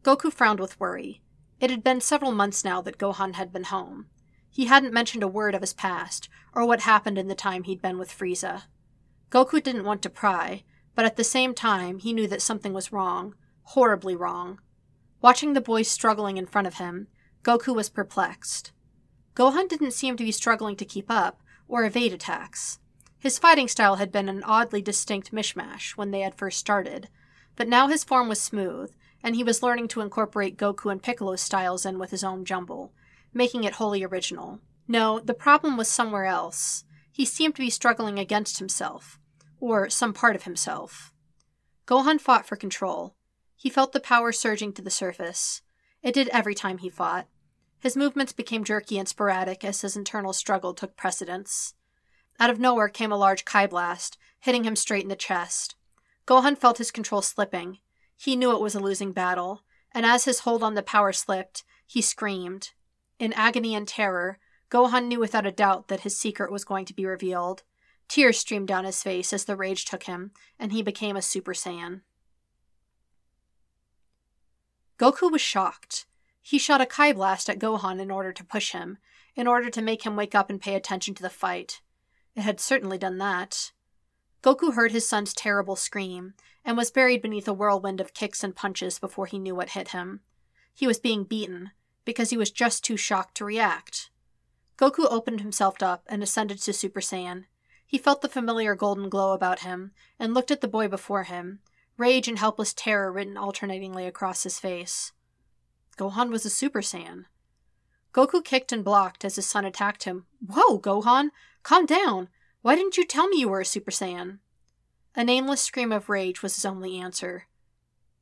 Goku frowned with worry. It had been several months now that Gohan had been home. He hadn't mentioned a word of his past, or what happened in the time he'd been with Frieza. Goku didn't want to pry, but at the same time he knew that something was wrong, horribly wrong. Watching the boys struggling in front of him, Goku was perplexed. Gohan didn't seem to be struggling to keep up or evade attacks. His fighting style had been an oddly distinct mishmash when they had first started, but now his form was smooth, and he was learning to incorporate Goku and Piccolo's styles in with his own jumble, making it wholly original. No, the problem was somewhere else. He seemed to be struggling against himself, or some part of himself. Gohan fought for control. He felt the power surging to the surface. It did every time he fought. His movements became jerky and sporadic as his internal struggle took precedence. Out of nowhere came a large Kai blast, hitting him straight in the chest. Gohan felt his control slipping. He knew it was a losing battle, and as his hold on the power slipped, he screamed. In agony and terror, Gohan knew without a doubt that his secret was going to be revealed. Tears streamed down his face as the rage took him, and he became a Super Saiyan. Goku was shocked. He shot a Kai Blast at Gohan in order to push him, in order to make him wake up and pay attention to the fight. It had certainly done that. Goku heard his son's terrible scream, and was buried beneath a whirlwind of kicks and punches before he knew what hit him. He was being beaten, because he was just too shocked to react. Goku opened himself up and ascended to Super Saiyan. He felt the familiar golden glow about him, and looked at the boy before him, rage and helpless terror written alternatingly across his face. Gohan was a Super Saiyan. Goku kicked and blocked as his son attacked him. Whoa, Gohan! Calm down! Why didn't you tell me you were a Super Saiyan? A nameless scream of rage was his only answer.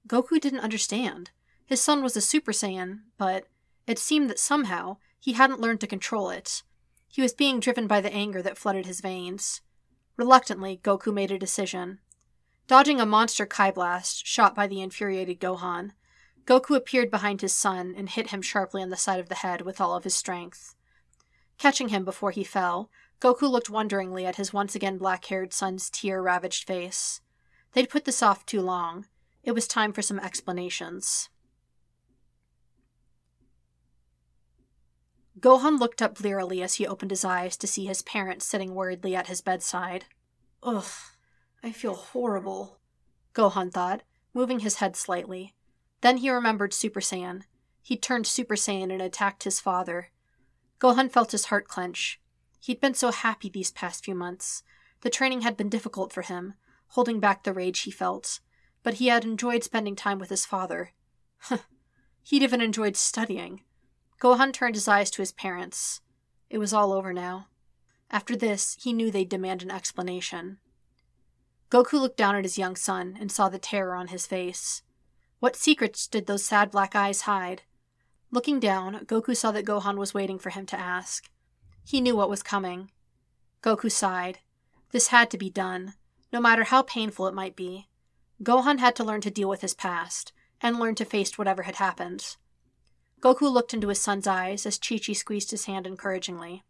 Goku didn't understand. His son was a Super Saiyan, but it seemed that somehow he hadn't learned to control it. He was being driven by the anger that flooded his veins. Reluctantly, Goku made a decision. Dodging a monster Kai Blast shot by the infuriated Gohan, Goku appeared behind his son and hit him sharply on the side of the head with all of his strength. Catching him before he fell, Goku looked wonderingly at his once again black haired son's tear ravaged face. They'd put this off too long. It was time for some explanations. Gohan looked up blearily as he opened his eyes to see his parents sitting worriedly at his bedside. Ugh, I feel horrible, Gohan thought, moving his head slightly. Then he remembered Super Saiyan. He'd turned Super Saiyan and attacked his father. Gohan felt his heart clench. He'd been so happy these past few months. The training had been difficult for him, holding back the rage he felt, but he had enjoyed spending time with his father. He'd even enjoyed studying. Gohan turned his eyes to his parents. It was all over now. After this, he knew they'd demand an explanation. Goku looked down at his young son and saw the terror on his face. What secrets did those sad black eyes hide? Looking down, Goku saw that Gohan was waiting for him to ask. He knew what was coming. Goku sighed. This had to be done, no matter how painful it might be. Gohan had to learn to deal with his past, and learn to face whatever had happened. Goku looked into his son's eyes as Chi Chi squeezed his hand encouragingly.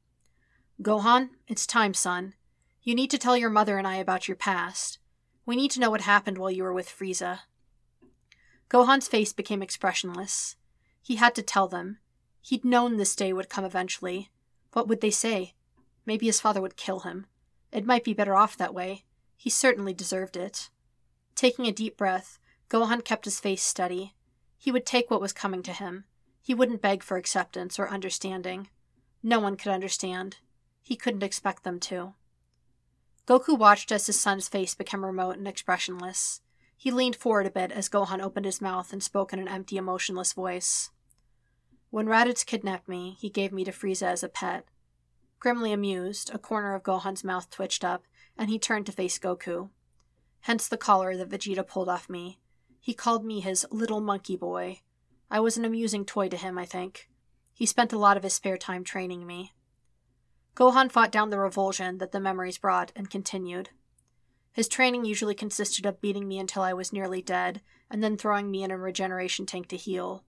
Gohan, it's time, son. You need to tell your mother and I about your past. We need to know what happened while you were with Frieza. Gohan's face became expressionless. He had to tell them. He'd known this day would come eventually. What would they say? Maybe his father would kill him. It might be better off that way. He certainly deserved it. Taking a deep breath, Gohan kept his face steady. He would take what was coming to him. He wouldn't beg for acceptance or understanding. No one could understand. He couldn't expect them to. Goku watched as his son's face became remote and expressionless. He leaned forward a bit as Gohan opened his mouth and spoke in an empty, emotionless voice. When Raditz kidnapped me, he gave me to Frieza as a pet. Grimly amused, a corner of Gohan's mouth twitched up, and he turned to face Goku. Hence the collar that Vegeta pulled off me. He called me his little monkey boy. I was an amusing toy to him, I think. He spent a lot of his spare time training me. Gohan fought down the revulsion that the memories brought and continued. His training usually consisted of beating me until I was nearly dead, and then throwing me in a regeneration tank to heal.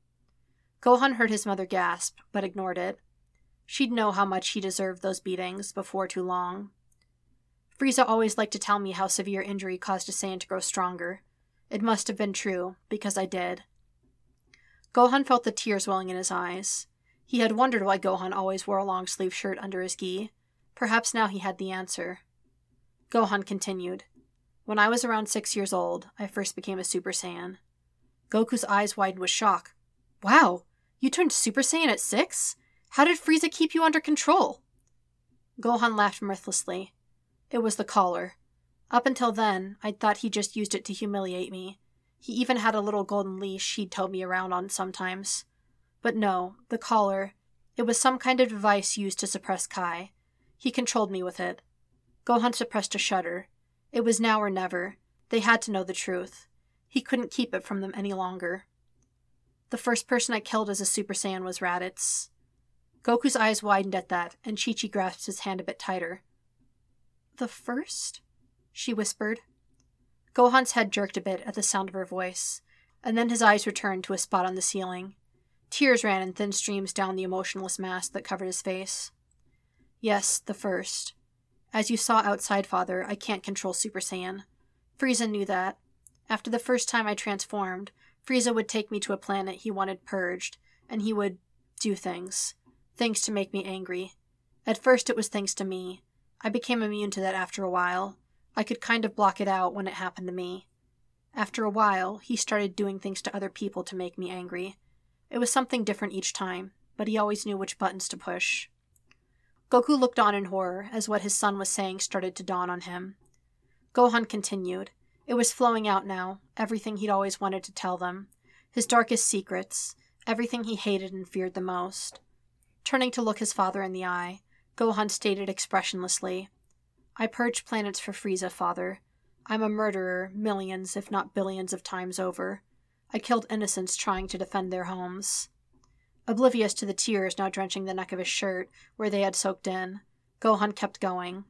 Gohan heard his mother gasp, but ignored it. She'd know how much he deserved those beatings before too long. Frieza always liked to tell me how severe injury caused a Saiyan to grow stronger. It must have been true, because I did. Gohan felt the tears welling in his eyes. He had wondered why Gohan always wore a long sleeved shirt under his gi. Perhaps now he had the answer. Gohan continued. When I was around six years old, I first became a Super Saiyan. Goku's eyes widened with shock. Wow, you turned Super Saiyan at six? How did Frieza keep you under control? Gohan laughed mirthlessly. It was the collar. Up until then, I'd thought he just used it to humiliate me. He even had a little golden leash he'd tow me around on sometimes. But no, the collar. It was some kind of device used to suppress Kai. He controlled me with it. Gohan suppressed a shudder. It was now or never. They had to know the truth. He couldn't keep it from them any longer. The first person I killed as a Super Saiyan was Raditz. Goku's eyes widened at that, and Chi Chi grasped his hand a bit tighter. The first? she whispered. Gohan's head jerked a bit at the sound of her voice, and then his eyes returned to a spot on the ceiling. Tears ran in thin streams down the emotionless mask that covered his face. Yes, the first. As you saw outside, Father, I can't control Super Saiyan. Frieza knew that. After the first time I transformed, Frieza would take me to a planet he wanted purged, and he would do things. Things to make me angry. At first, it was things to me, I became immune to that after a while. I could kind of block it out when it happened to me. After a while, he started doing things to other people to make me angry. It was something different each time, but he always knew which buttons to push. Goku looked on in horror as what his son was saying started to dawn on him. Gohan continued. It was flowing out now, everything he'd always wanted to tell them. His darkest secrets, everything he hated and feared the most. Turning to look his father in the eye, Gohan stated expressionlessly. I purge planets for Frieza, father. I'm a murderer, millions, if not billions of times over. I killed innocents trying to defend their homes. Oblivious to the tears now drenching the neck of his shirt, where they had soaked in, Gohan kept going.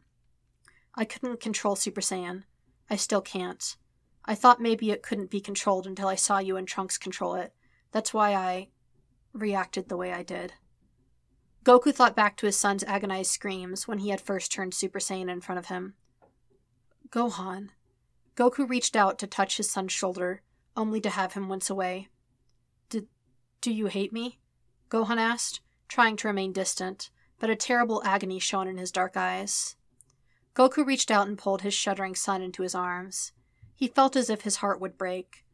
I couldn't control Super Saiyan. I still can't. I thought maybe it couldn't be controlled until I saw you and Trunks control it. That's why I reacted the way I did. Goku thought back to his son's agonized screams when he had first turned Super Saiyan in front of him. Gohan. Goku reached out to touch his son's shoulder, only to have him wince away. Did, do you hate me? Gohan asked, trying to remain distant, but a terrible agony shone in his dark eyes. Goku reached out and pulled his shuddering son into his arms. He felt as if his heart would break.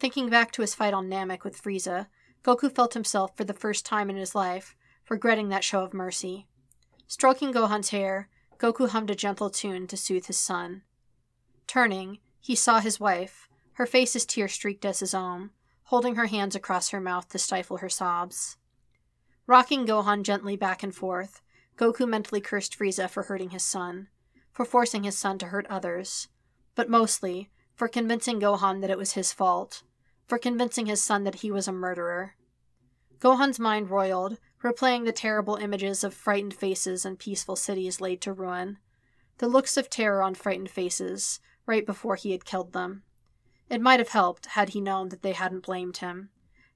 Thinking back to his fight on Namek with Frieza, Goku felt himself, for the first time in his life, regretting that show of mercy. Stroking Gohan's hair, Goku hummed a gentle tune to soothe his son. Turning, he saw his wife, her face as tear streaked as his own, holding her hands across her mouth to stifle her sobs. Rocking Gohan gently back and forth, Goku mentally cursed Frieza for hurting his son, for forcing his son to hurt others, but mostly for convincing Gohan that it was his fault, for convincing his son that he was a murderer. Gohan's mind roiled, replaying the terrible images of frightened faces and peaceful cities laid to ruin. The looks of terror on frightened faces, right before he had killed them. It might have helped had he known that they hadn't blamed him.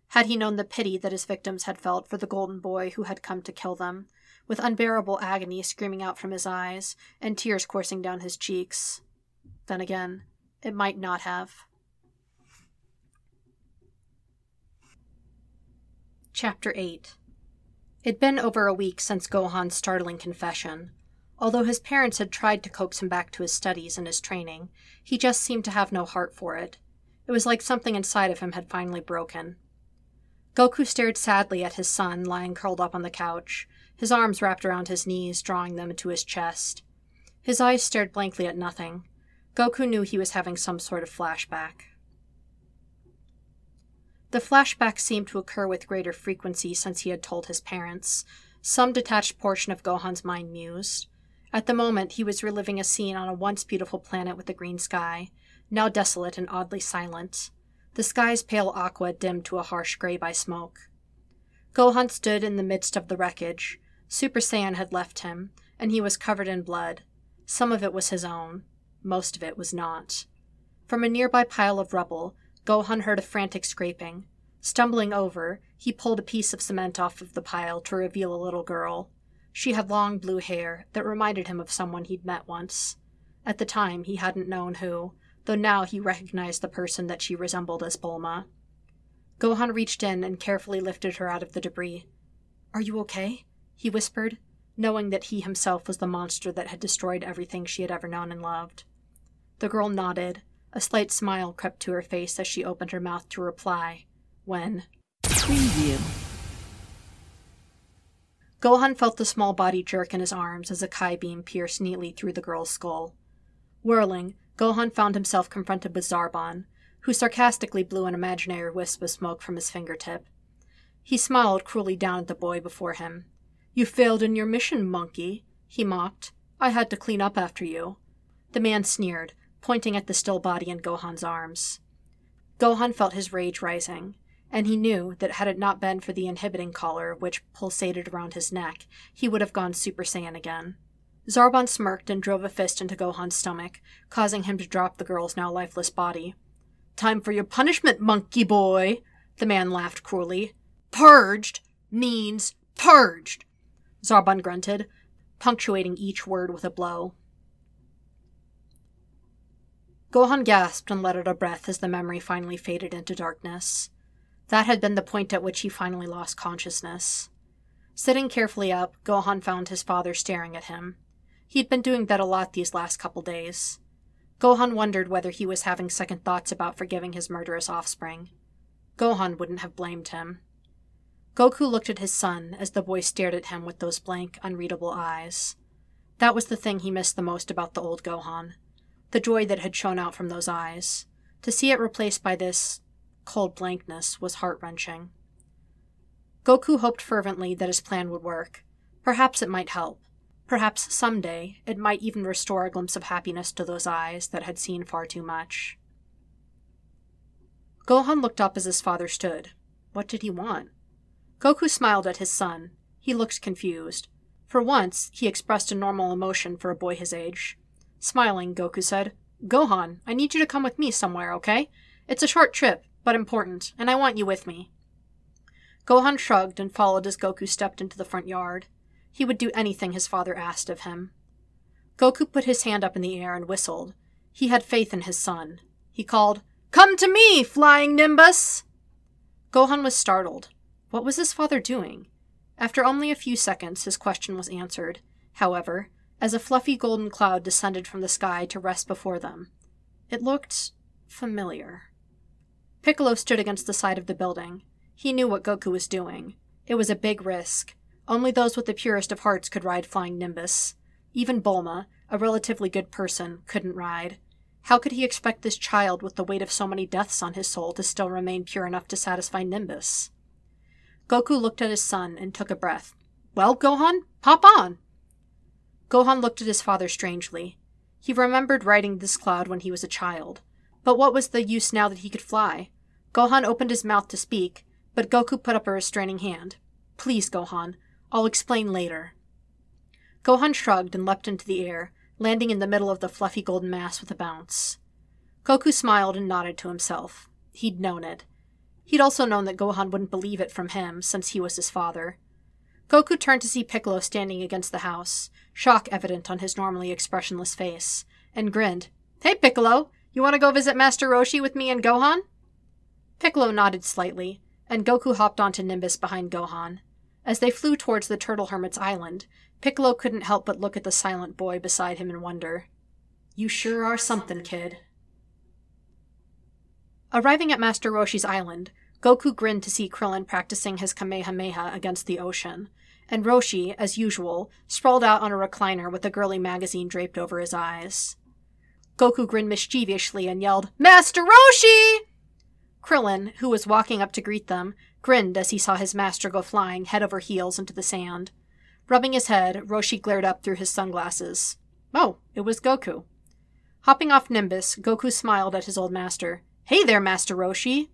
Had he known the pity that his victims had felt for the golden boy who had come to kill them, with unbearable agony screaming out from his eyes and tears coursing down his cheeks. Then again, it might not have. Chapter 8 It'd been over a week since Gohan's startling confession. Although his parents had tried to coax him back to his studies and his training, he just seemed to have no heart for it. It was like something inside of him had finally broken. Goku stared sadly at his son lying curled up on the couch, his arms wrapped around his knees, drawing them into his chest. His eyes stared blankly at nothing. Goku knew he was having some sort of flashback. The flashback seemed to occur with greater frequency since he had told his parents. Some detached portion of Gohan's mind mused. At the moment, he was reliving a scene on a once beautiful planet with a green sky, now desolate and oddly silent. The sky's pale aqua dimmed to a harsh gray by smoke. Gohan stood in the midst of the wreckage. Super Saiyan had left him, and he was covered in blood. Some of it was his own, most of it was not. From a nearby pile of rubble, Gohan heard a frantic scraping. Stumbling over, he pulled a piece of cement off of the pile to reveal a little girl. She had long blue hair that reminded him of someone he'd met once. At the time, he hadn't known who, though now he recognized the person that she resembled as Bulma. Gohan reached in and carefully lifted her out of the debris. Are you okay? he whispered, knowing that he himself was the monster that had destroyed everything she had ever known and loved. The girl nodded. A slight smile crept to her face as she opened her mouth to reply, when. Preview. Gohan felt the small body jerk in his arms as a Kai beam pierced neatly through the girl's skull. Whirling, Gohan found himself confronted with Zarbon, who sarcastically blew an imaginary wisp of smoke from his fingertip. He smiled cruelly down at the boy before him. You failed in your mission, monkey, he mocked. I had to clean up after you. The man sneered, pointing at the still body in Gohan's arms. Gohan felt his rage rising and he knew that had it not been for the inhibiting collar which pulsated around his neck, he would have gone Super Saiyan again. Zarbon smirked and drove a fist into Gohan's stomach, causing him to drop the girl's now lifeless body. Time for your punishment, monkey boy, the man laughed cruelly. Purged means purged, Zarbon grunted, punctuating each word with a blow. Gohan gasped and let out a breath as the memory finally faded into darkness. That had been the point at which he finally lost consciousness. Sitting carefully up, Gohan found his father staring at him. He'd been doing that a lot these last couple days. Gohan wondered whether he was having second thoughts about forgiving his murderous offspring. Gohan wouldn't have blamed him. Goku looked at his son as the boy stared at him with those blank, unreadable eyes. That was the thing he missed the most about the old Gohan the joy that had shone out from those eyes. To see it replaced by this cold blankness was heart wrenching. Goku hoped fervently that his plan would work. Perhaps it might help. Perhaps someday it might even restore a glimpse of happiness to those eyes that had seen far too much. Gohan looked up as his father stood. What did he want? Goku smiled at his son. He looked confused. For once, he expressed a normal emotion for a boy his age. Smiling, Goku said, Gohan, I need you to come with me somewhere, okay? It's a short trip, but important, and I want you with me. Gohan shrugged and followed as Goku stepped into the front yard. He would do anything his father asked of him. Goku put his hand up in the air and whistled. He had faith in his son. He called, Come to me, flying Nimbus! Gohan was startled. What was his father doing? After only a few seconds, his question was answered, however, as a fluffy golden cloud descended from the sky to rest before them. It looked familiar. Piccolo stood against the side of the building. He knew what Goku was doing. It was a big risk. Only those with the purest of hearts could ride Flying Nimbus. Even Bulma, a relatively good person, couldn't ride. How could he expect this child with the weight of so many deaths on his soul to still remain pure enough to satisfy Nimbus? Goku looked at his son and took a breath. Well, Gohan, pop on! Gohan looked at his father strangely. He remembered riding this cloud when he was a child. But what was the use now that he could fly? Gohan opened his mouth to speak, but Goku put up a restraining hand. Please, Gohan. I'll explain later. Gohan shrugged and leapt into the air, landing in the middle of the fluffy golden mass with a bounce. Goku smiled and nodded to himself. He'd known it. He'd also known that Gohan wouldn't believe it from him, since he was his father. Goku turned to see Piccolo standing against the house, shock evident on his normally expressionless face, and grinned. Hey, Piccolo! You want to go visit Master Roshi with me and Gohan? Piccolo nodded slightly, and Goku hopped onto Nimbus behind Gohan. As they flew towards the Turtle Hermit's island, Piccolo couldn't help but look at the silent boy beside him in wonder. You sure are something, kid. Arriving at Master Roshi's island, Goku grinned to see Krillin practicing his Kamehameha against the ocean, and Roshi, as usual, sprawled out on a recliner with a girly magazine draped over his eyes. Goku grinned mischievously and yelled, Master Roshi! Krillin, who was walking up to greet them, grinned as he saw his master go flying head over heels into the sand. Rubbing his head, Roshi glared up through his sunglasses. Oh, it was Goku. Hopping off Nimbus, Goku smiled at his old master. Hey there, Master Roshi!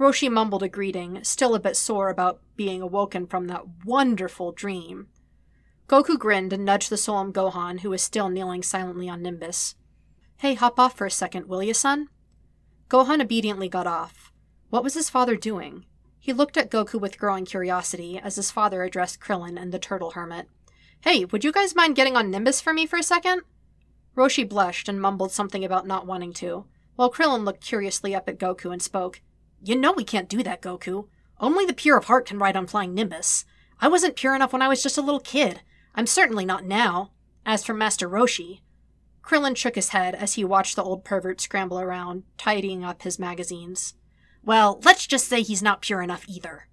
Roshi mumbled a greeting, still a bit sore about being awoken from that wonderful dream. Goku grinned and nudged the solemn Gohan, who was still kneeling silently on Nimbus. Hey, hop off for a second, will you, son? Gohan obediently got off. What was his father doing? He looked at Goku with growing curiosity as his father addressed Krillin and the Turtle Hermit. Hey, would you guys mind getting on Nimbus for me for a second? Roshi blushed and mumbled something about not wanting to, while Krillin looked curiously up at Goku and spoke. You know we can't do that, Goku. Only the pure of heart can ride on flying Nimbus. I wasn't pure enough when I was just a little kid. I'm certainly not now. As for Master Roshi, Krillin shook his head as he watched the old pervert scramble around, tidying up his magazines. Well, let's just say he's not pure enough either.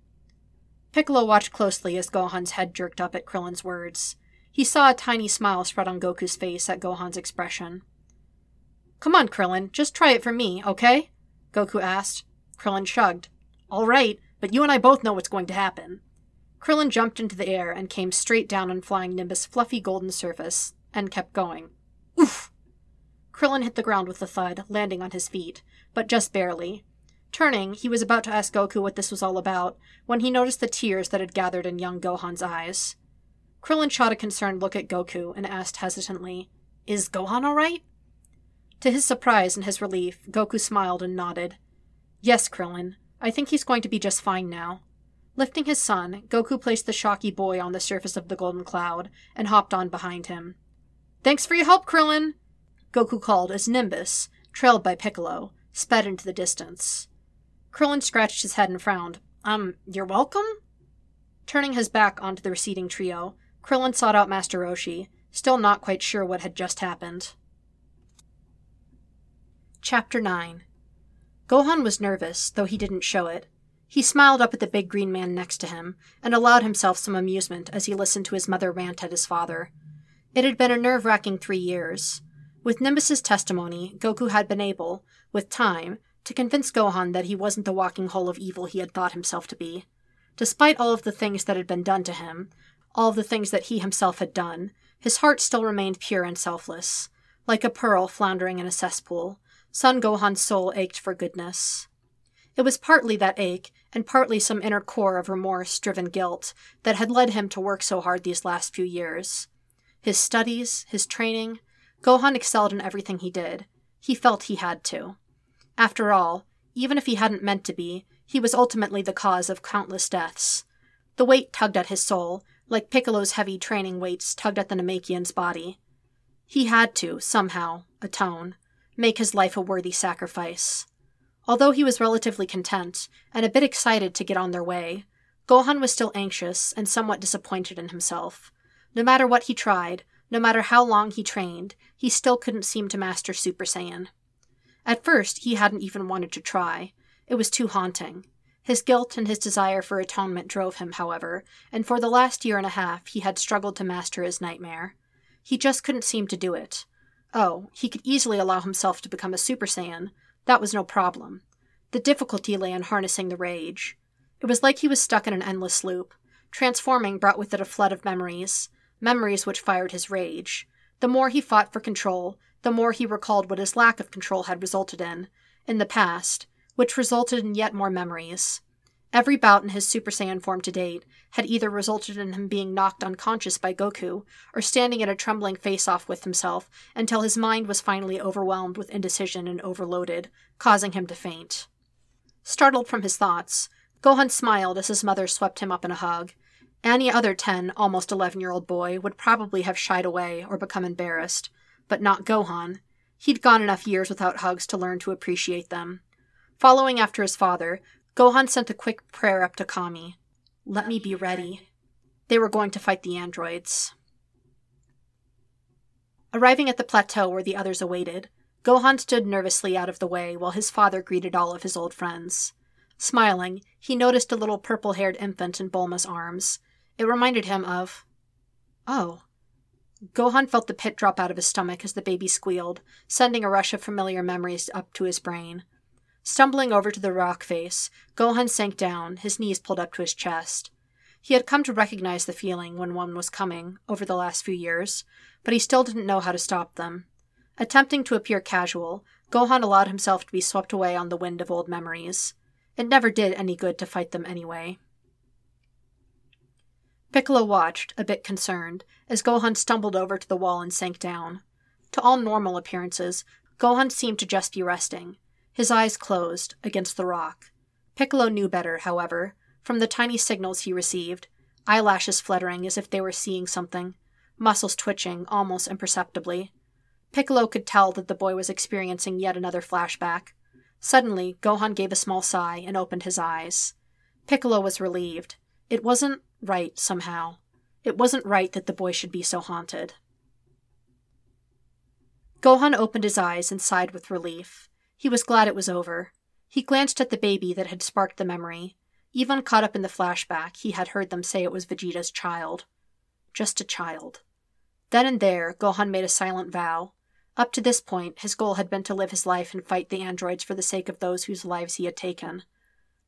Piccolo watched closely as Gohan's head jerked up at Krillin's words. He saw a tiny smile spread on Goku's face at Gohan's expression. Come on, Krillin, just try it for me, okay? Goku asked. Krillin shrugged. All right, but you and I both know what's going to happen. Krillin jumped into the air and came straight down on Flying Nimbus' fluffy golden surface, and kept going. Oof! Krillin hit the ground with a thud, landing on his feet, but just barely. Turning, he was about to ask Goku what this was all about, when he noticed the tears that had gathered in young Gohan's eyes. Krillin shot a concerned look at Goku and asked hesitantly, Is Gohan all right? To his surprise and his relief, Goku smiled and nodded. Yes, Krillin. I think he's going to be just fine now. Lifting his son, Goku placed the shocky boy on the surface of the golden cloud and hopped on behind him. Thanks for your help, Krillin! Goku called as Nimbus, trailed by Piccolo, sped into the distance. Krillin scratched his head and frowned. Um, you're welcome? Turning his back onto the receding trio, Krillin sought out Master Roshi, still not quite sure what had just happened. Chapter 9 Gohan was nervous, though he didn't show it. He smiled up at the big green man next to him, and allowed himself some amusement as he listened to his mother rant at his father. It had been a nerve wracking three years. With Nimbus's testimony, Goku had been able, with time, to convince Gohan that he wasn't the walking hole of evil he had thought himself to be. Despite all of the things that had been done to him, all of the things that he himself had done, his heart still remained pure and selfless. Like a pearl floundering in a cesspool, Son Gohan's soul ached for goodness. It was partly that ache, and partly some inner core of remorse driven guilt, that had led him to work so hard these last few years. His studies, his training, Gohan excelled in everything he did. He felt he had to. After all, even if he hadn't meant to be, he was ultimately the cause of countless deaths. The weight tugged at his soul, like Piccolo's heavy training weights tugged at the Namekian's body. He had to, somehow, atone, make his life a worthy sacrifice. Although he was relatively content, and a bit excited to get on their way, Gohan was still anxious and somewhat disappointed in himself. No matter what he tried, no matter how long he trained, he still couldn't seem to master Super Saiyan. At first, he hadn't even wanted to try. It was too haunting. His guilt and his desire for atonement drove him, however, and for the last year and a half he had struggled to master his nightmare. He just couldn't seem to do it. Oh, he could easily allow himself to become a Super Saiyan. That was no problem. The difficulty lay in harnessing the rage. It was like he was stuck in an endless loop. Transforming brought with it a flood of memories, memories which fired his rage. The more he fought for control, the more he recalled what his lack of control had resulted in, in the past, which resulted in yet more memories. Every bout in his Super Saiyan form to date had either resulted in him being knocked unconscious by Goku, or standing in a trembling face off with himself until his mind was finally overwhelmed with indecision and overloaded, causing him to faint. Startled from his thoughts, Gohan smiled as his mother swept him up in a hug. Any other 10, almost 11 year old boy would probably have shied away or become embarrassed, but not Gohan. He'd gone enough years without hugs to learn to appreciate them. Following after his father, Gohan sent a quick prayer up to Kami. Let me be ready. They were going to fight the androids. Arriving at the plateau where the others awaited, Gohan stood nervously out of the way while his father greeted all of his old friends. Smiling, he noticed a little purple haired infant in Bulma's arms. It reminded him of. Oh. Gohan felt the pit drop out of his stomach as the baby squealed, sending a rush of familiar memories up to his brain. Stumbling over to the rock face, Gohan sank down, his knees pulled up to his chest. He had come to recognize the feeling when one was coming over the last few years, but he still didn't know how to stop them. Attempting to appear casual, Gohan allowed himself to be swept away on the wind of old memories. It never did any good to fight them anyway. Piccolo watched, a bit concerned, as Gohan stumbled over to the wall and sank down. To all normal appearances, Gohan seemed to just be resting, his eyes closed, against the rock. Piccolo knew better, however, from the tiny signals he received, eyelashes fluttering as if they were seeing something, muscles twitching almost imperceptibly. Piccolo could tell that the boy was experiencing yet another flashback. Suddenly, Gohan gave a small sigh and opened his eyes. Piccolo was relieved. It wasn't right, somehow. It wasn't right that the boy should be so haunted. Gohan opened his eyes and sighed with relief. He was glad it was over. He glanced at the baby that had sparked the memory. Even caught up in the flashback, he had heard them say it was Vegeta's child. Just a child. Then and there, Gohan made a silent vow. Up to this point, his goal had been to live his life and fight the androids for the sake of those whose lives he had taken.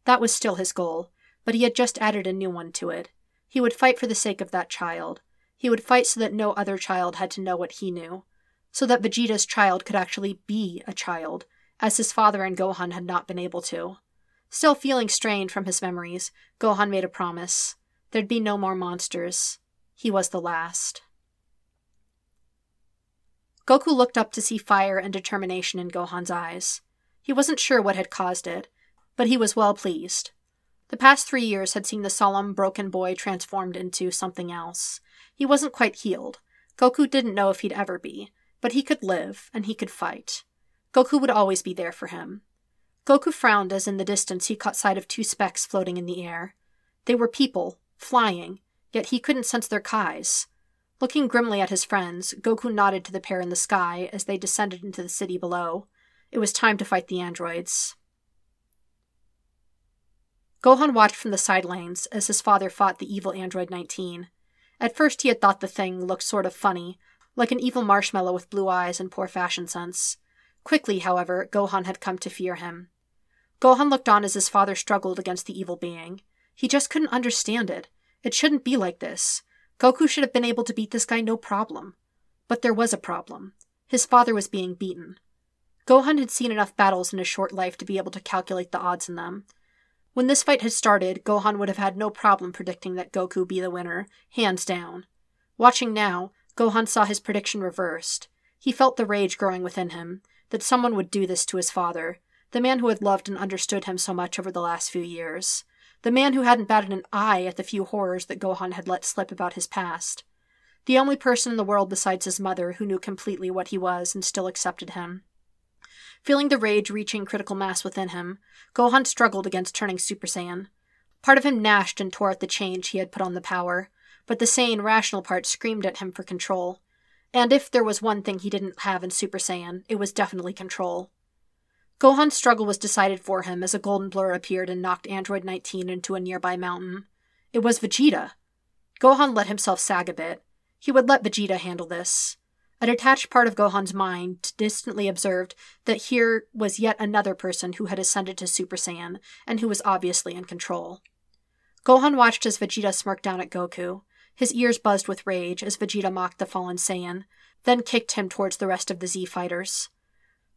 That was still his goal, but he had just added a new one to it. He would fight for the sake of that child. He would fight so that no other child had to know what he knew. So that Vegeta's child could actually be a child, as his father and Gohan had not been able to. Still feeling strained from his memories, Gohan made a promise. There'd be no more monsters. He was the last. Goku looked up to see fire and determination in Gohan's eyes. He wasn't sure what had caused it, but he was well pleased. The past three years had seen the solemn, broken boy transformed into something else. He wasn't quite healed. Goku didn't know if he'd ever be, but he could live, and he could fight. Goku would always be there for him. Goku frowned as in the distance he caught sight of two specks floating in the air. They were people, flying, yet he couldn't sense their kais. Looking grimly at his friends, Goku nodded to the pair in the sky as they descended into the city below. It was time to fight the androids. Gohan watched from the side sidelines as his father fought the evil android 19. At first, he had thought the thing looked sort of funny, like an evil marshmallow with blue eyes and poor fashion sense. Quickly, however, Gohan had come to fear him. Gohan looked on as his father struggled against the evil being. He just couldn't understand it. It shouldn't be like this. Goku should have been able to beat this guy no problem. But there was a problem. His father was being beaten. Gohan had seen enough battles in his short life to be able to calculate the odds in them. When this fight had started, Gohan would have had no problem predicting that Goku be the winner, hands down. Watching now, Gohan saw his prediction reversed. He felt the rage growing within him, that someone would do this to his father, the man who had loved and understood him so much over the last few years the man who hadn't batted an eye at the few horrors that Gohan had let slip about his past. The only person in the world besides his mother who knew completely what he was and still accepted him. Feeling the rage reaching critical mass within him, Gohan struggled against turning Super Saiyan. Part of him gnashed and tore at the change he had put on the power, but the sane, rational part screamed at him for control. And if there was one thing he didn't have in Super Saiyan, it was definitely control. Gohan's struggle was decided for him as a golden blur appeared and knocked Android 19 into a nearby mountain. It was Vegeta. Gohan let himself sag a bit. He would let Vegeta handle this. A detached part of Gohan's mind distantly observed that here was yet another person who had ascended to Super Saiyan and who was obviously in control. Gohan watched as Vegeta smirked down at Goku. His ears buzzed with rage as Vegeta mocked the fallen Saiyan, then kicked him towards the rest of the Z fighters.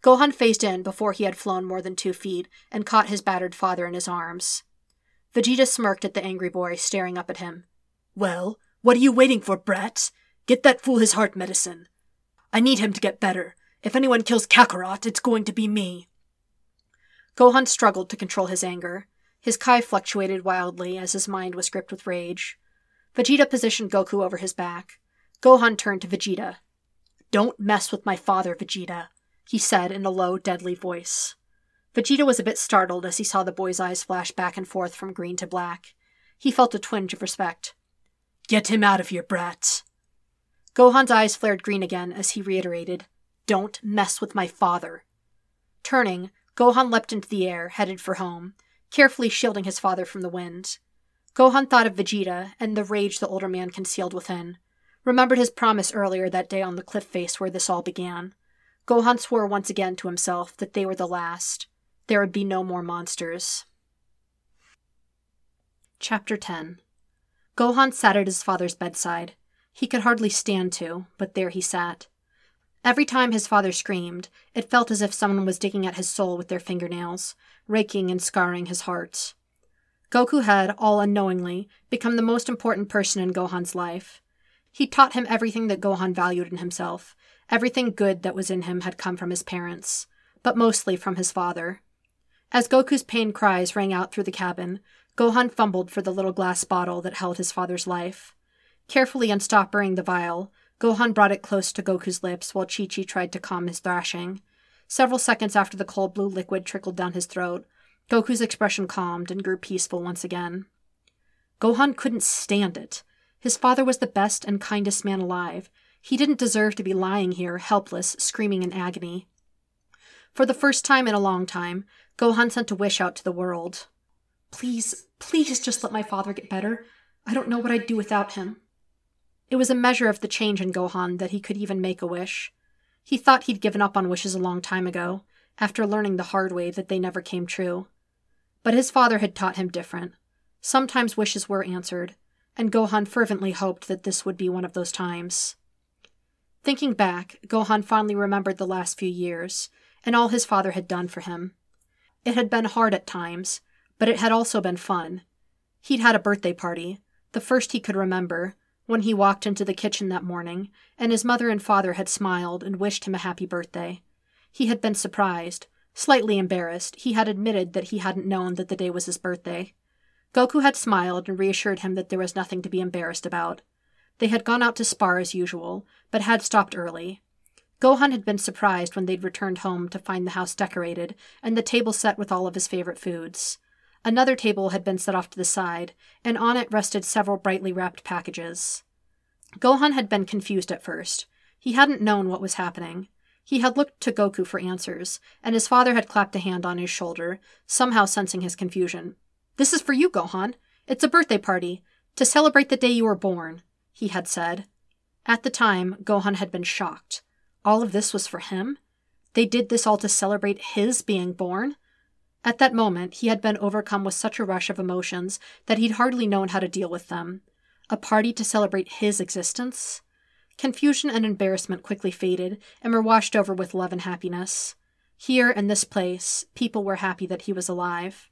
Gohan phased in before he had flown more than two feet and caught his battered father in his arms. Vegeta smirked at the angry boy, staring up at him. Well, what are you waiting for, brats? Get that fool his heart medicine. I need him to get better. If anyone kills Kakarot, it's going to be me. Gohan struggled to control his anger. His Kai fluctuated wildly as his mind was gripped with rage. Vegeta positioned Goku over his back. Gohan turned to Vegeta. Don't mess with my father, Vegeta he said in a low, deadly voice. Vegeta was a bit startled as he saw the boy's eyes flash back and forth from green to black. He felt a twinge of respect. Get him out of here, brats. Gohan's eyes flared green again as he reiterated, Don't mess with my father. Turning, Gohan leapt into the air, headed for home, carefully shielding his father from the wind. Gohan thought of Vegeta and the rage the older man concealed within, remembered his promise earlier that day on the cliff face where this all began. Gohan swore once again to himself that they were the last. There would be no more monsters. Chapter 10 Gohan sat at his father's bedside. He could hardly stand to, but there he sat. Every time his father screamed, it felt as if someone was digging at his soul with their fingernails, raking and scarring his heart. Goku had, all unknowingly, become the most important person in Gohan's life. He taught him everything that Gohan valued in himself. Everything good that was in him had come from his parents, but mostly from his father. As Goku's pain cries rang out through the cabin, Gohan fumbled for the little glass bottle that held his father's life. Carefully unstoppering the vial, Gohan brought it close to Goku's lips while Chi Chi tried to calm his thrashing. Several seconds after the cold blue liquid trickled down his throat, Goku's expression calmed and grew peaceful once again. Gohan couldn't stand it. His father was the best and kindest man alive. He didn't deserve to be lying here, helpless, screaming in agony. For the first time in a long time, Gohan sent a wish out to the world. Please, please just let my father get better. I don't know what I'd do without him. It was a measure of the change in Gohan that he could even make a wish. He thought he'd given up on wishes a long time ago, after learning the hard way that they never came true. But his father had taught him different. Sometimes wishes were answered, and Gohan fervently hoped that this would be one of those times. Thinking back, Gohan fondly remembered the last few years, and all his father had done for him. It had been hard at times, but it had also been fun. He'd had a birthday party, the first he could remember, when he walked into the kitchen that morning, and his mother and father had smiled and wished him a happy birthday. He had been surprised, Slightly embarrassed, he had admitted that he hadn't known that the day was his birthday. Goku had smiled and reassured him that there was nothing to be embarrassed about. They had gone out to spar as usual, but had stopped early. Gohan had been surprised when they'd returned home to find the house decorated and the table set with all of his favorite foods. Another table had been set off to the side, and on it rested several brightly wrapped packages. Gohan had been confused at first. He hadn't known what was happening. He had looked to Goku for answers, and his father had clapped a hand on his shoulder, somehow sensing his confusion. This is for you, Gohan. It's a birthday party, to celebrate the day you were born, he had said. At the time, Gohan had been shocked. All of this was for him? They did this all to celebrate his being born? At that moment, he had been overcome with such a rush of emotions that he'd hardly known how to deal with them. A party to celebrate his existence? Confusion and embarrassment quickly faded and were washed over with love and happiness. Here, in this place, people were happy that he was alive.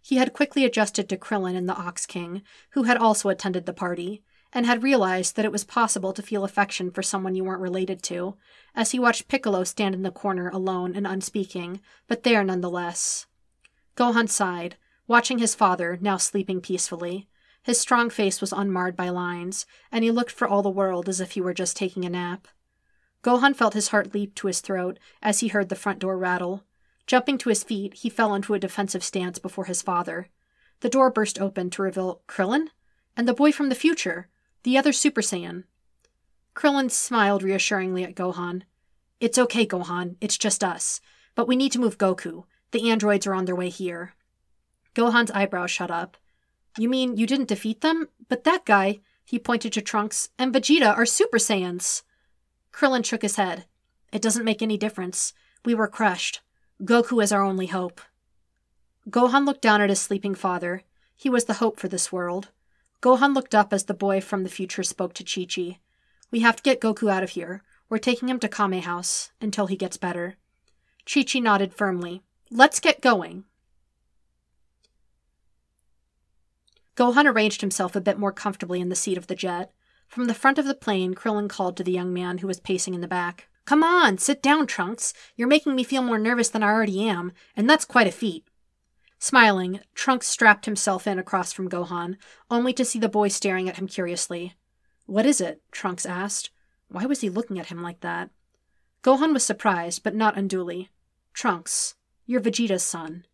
He had quickly adjusted to Krillin and the Ox King, who had also attended the party, and had realized that it was possible to feel affection for someone you weren't related to, as he watched Piccolo stand in the corner alone and unspeaking, but there nonetheless. Gohan sighed, watching his father, now sleeping peacefully, his strong face was unmarred by lines, and he looked for all the world as if he were just taking a nap. Gohan felt his heart leap to his throat as he heard the front door rattle. Jumping to his feet, he fell into a defensive stance before his father. The door burst open to reveal Krillin? And the boy from the future, the other Super Saiyan. Krillin smiled reassuringly at Gohan. It's okay, Gohan, it's just us. But we need to move Goku. The androids are on their way here. Gohan's eyebrows shut up. You mean you didn't defeat them? But that guy, he pointed to Trunks, and Vegeta are Super Saiyans. Krillin shook his head. It doesn't make any difference. We were crushed. Goku is our only hope. Gohan looked down at his sleeping father. He was the hope for this world. Gohan looked up as the boy from the future spoke to Chi Chi. We have to get Goku out of here. We're taking him to Kame House until he gets better. Chi Chi nodded firmly. Let's get going. Gohan arranged himself a bit more comfortably in the seat of the jet. From the front of the plane, Krillin called to the young man who was pacing in the back. Come on, sit down, Trunks. You're making me feel more nervous than I already am, and that's quite a feat. Smiling, Trunks strapped himself in across from Gohan, only to see the boy staring at him curiously. What is it? Trunks asked. Why was he looking at him like that? Gohan was surprised, but not unduly. Trunks, you're Vegeta's son.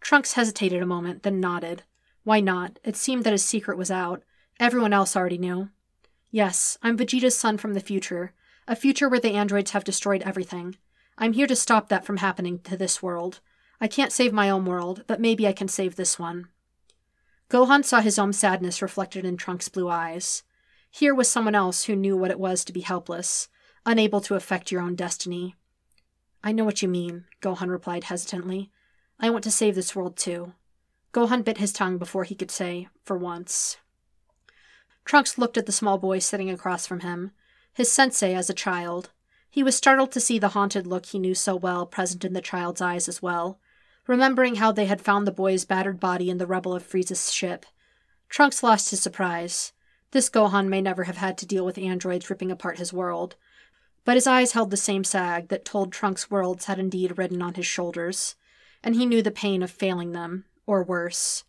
Trunks hesitated a moment, then nodded. Why not? It seemed that his secret was out. Everyone else already knew. Yes, I'm Vegeta's son from the future. A future where the androids have destroyed everything. I'm here to stop that from happening to this world. I can't save my own world, but maybe I can save this one. Gohan saw his own sadness reflected in Trunks' blue eyes. Here was someone else who knew what it was to be helpless, unable to affect your own destiny. I know what you mean, Gohan replied hesitantly. I want to save this world too. Gohan bit his tongue before he could say, for once. Trunks looked at the small boy sitting across from him, his sensei as a child. He was startled to see the haunted look he knew so well present in the child's eyes as well, remembering how they had found the boy's battered body in the rubble of Frieza's ship. Trunks lost his surprise. This Gohan may never have had to deal with androids ripping apart his world. But his eyes held the same sag that told Trunks' worlds had indeed ridden on his shoulders, and he knew the pain of failing them, or worse.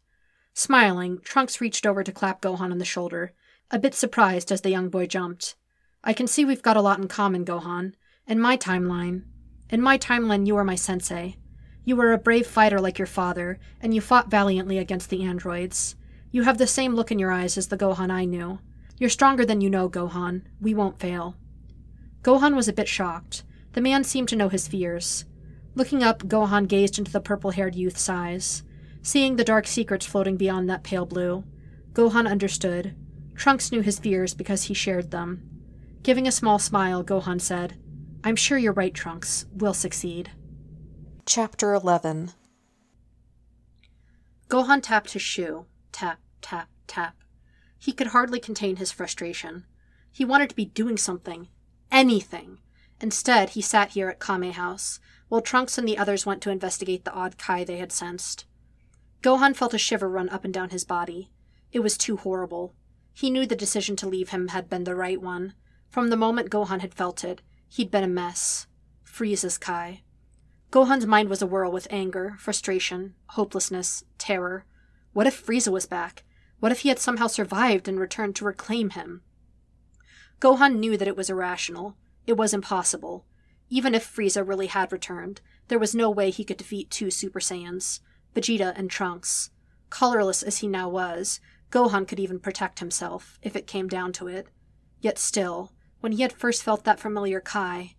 Smiling, Trunks reached over to clap Gohan on the shoulder, a bit surprised as the young boy jumped. I can see we've got a lot in common, Gohan. In my timeline, in my timeline, you are my sensei. You were a brave fighter like your father, and you fought valiantly against the androids. You have the same look in your eyes as the Gohan I knew. You're stronger than you know, Gohan. We won't fail. Gohan was a bit shocked. The man seemed to know his fears. Looking up, Gohan gazed into the purple haired youth's eyes. Seeing the dark secrets floating beyond that pale blue, Gohan understood. Trunks knew his fears because he shared them. Giving a small smile, Gohan said, I'm sure you're right, Trunks. We'll succeed. Chapter 11 Gohan tapped his shoe. Tap, tap, tap. He could hardly contain his frustration. He wanted to be doing something. Anything. Instead, he sat here at Kame House, while Trunks and the others went to investigate the odd Kai they had sensed. Gohan felt a shiver run up and down his body. It was too horrible. He knew the decision to leave him had been the right one. From the moment Gohan had felt it, he'd been a mess. Frieza's Kai. Gohan's mind was a whirl with anger, frustration, hopelessness, terror. What if Frieza was back? What if he had somehow survived and returned to reclaim him? Gohan knew that it was irrational. It was impossible. Even if Frieza really had returned, there was no way he could defeat two Super Saiyans, Vegeta and Trunks. Colorless as he now was, Gohan could even protect himself, if it came down to it. Yet still, when he had first felt that familiar Kai.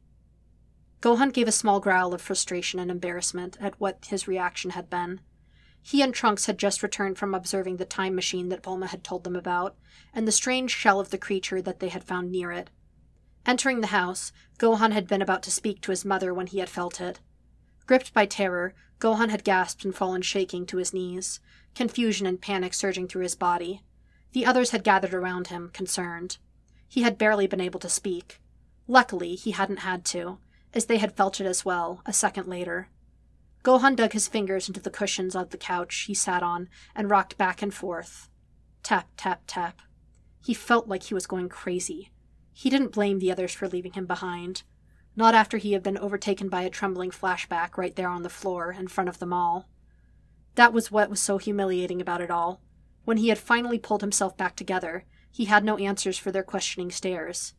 Gohan gave a small growl of frustration and embarrassment at what his reaction had been. He and Trunks had just returned from observing the time machine that Bulma had told them about, and the strange shell of the creature that they had found near it. Entering the house, Gohan had been about to speak to his mother when he had felt it. Gripped by terror, Gohan had gasped and fallen shaking to his knees, confusion and panic surging through his body. The others had gathered around him, concerned. He had barely been able to speak. Luckily, he hadn't had to, as they had felt it as well, a second later. Gohan dug his fingers into the cushions of the couch he sat on and rocked back and forth. Tap, tap, tap. He felt like he was going crazy. He didn't blame the others for leaving him behind. Not after he had been overtaken by a trembling flashback right there on the floor in front of them all. That was what was so humiliating about it all. When he had finally pulled himself back together, he had no answers for their questioning stares.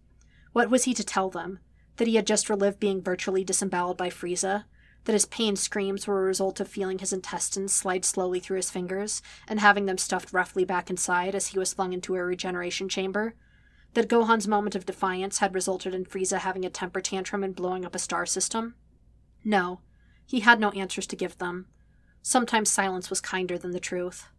What was he to tell them? That he had just relived being virtually disemboweled by Frieza? That his pain screams were a result of feeling his intestines slide slowly through his fingers and having them stuffed roughly back inside as he was flung into a regeneration chamber? That Gohan's moment of defiance had resulted in Frieza having a temper tantrum and blowing up a star system? No, he had no answers to give them. Sometimes silence was kinder than the truth.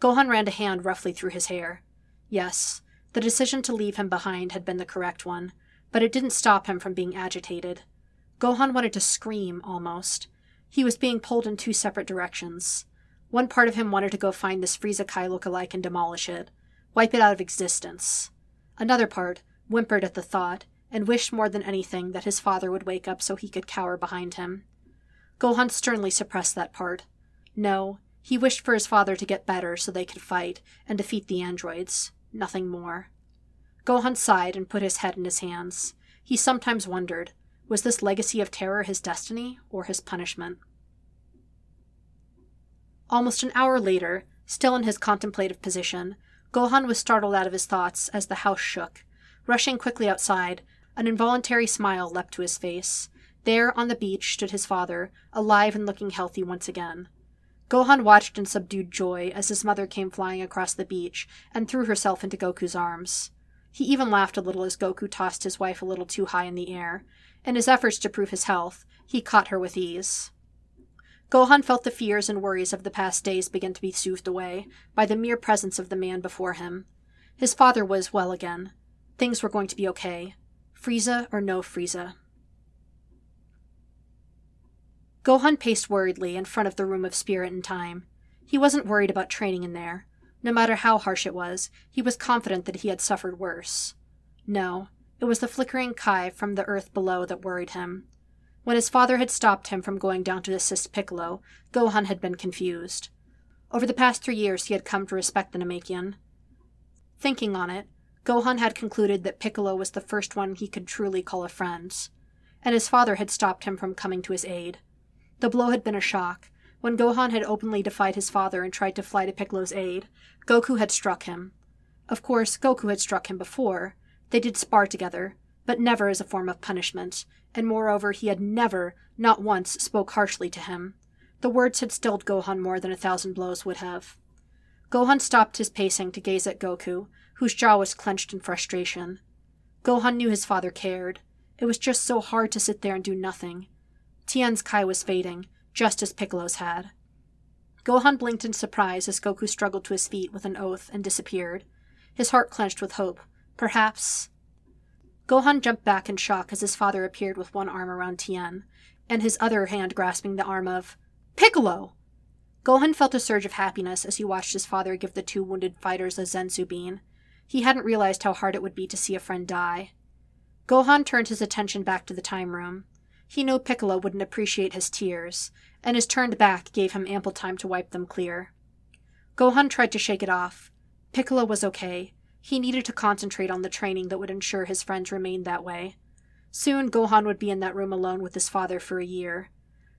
Gohan ran a hand roughly through his hair. Yes, the decision to leave him behind had been the correct one, but it didn't stop him from being agitated. Gohan wanted to scream, almost. He was being pulled in two separate directions. One part of him wanted to go find this Frieza Kai look-alike and demolish it, wipe it out of existence. Another part whimpered at the thought and wished more than anything that his father would wake up so he could cower behind him. Gohan sternly suppressed that part. No, he wished for his father to get better so they could fight and defeat the androids. Nothing more. Gohan sighed and put his head in his hands. He sometimes wondered was this legacy of terror his destiny or his punishment? Almost an hour later, still in his contemplative position, Gohan was startled out of his thoughts as the house shook. Rushing quickly outside, an involuntary smile leapt to his face. There, on the beach, stood his father, alive and looking healthy once again. Gohan watched in subdued joy as his mother came flying across the beach and threw herself into Goku's arms. He even laughed a little as Goku tossed his wife a little too high in the air. In his efforts to prove his health, he caught her with ease. Gohan felt the fears and worries of the past days begin to be soothed away by the mere presence of the man before him. His father was well again. Things were going to be okay. Frieza or no Frieza. Gohan paced worriedly in front of the room of spirit and time. He wasn't worried about training in there. No matter how harsh it was, he was confident that he had suffered worse. No, it was the flickering Kai from the earth below that worried him. When his father had stopped him from going down to assist Piccolo, Gohan had been confused. Over the past three years, he had come to respect the Namekian. Thinking on it, Gohan had concluded that Piccolo was the first one he could truly call a friend, and his father had stopped him from coming to his aid. The blow had been a shock. When Gohan had openly defied his father and tried to fly to Piccolo's aid, Goku had struck him. Of course, Goku had struck him before. They did spar together, but never as a form of punishment, and moreover, he had never, not once, spoke harshly to him. The words had stilled Gohan more than a thousand blows would have. Gohan stopped his pacing to gaze at Goku, whose jaw was clenched in frustration. Gohan knew his father cared. It was just so hard to sit there and do nothing. Tien's Kai was fading, just as Piccolo's had. Gohan blinked in surprise as Goku struggled to his feet with an oath and disappeared. His heart clenched with hope. Perhaps. Gohan jumped back in shock as his father appeared with one arm around Tien, and his other hand grasping the arm of Piccolo! Gohan felt a surge of happiness as he watched his father give the two wounded fighters a Senzu bean. He hadn't realized how hard it would be to see a friend die. Gohan turned his attention back to the time room. He knew Piccolo wouldn't appreciate his tears, and his turned back gave him ample time to wipe them clear. Gohan tried to shake it off. Piccolo was okay. He needed to concentrate on the training that would ensure his friends remained that way. Soon, Gohan would be in that room alone with his father for a year.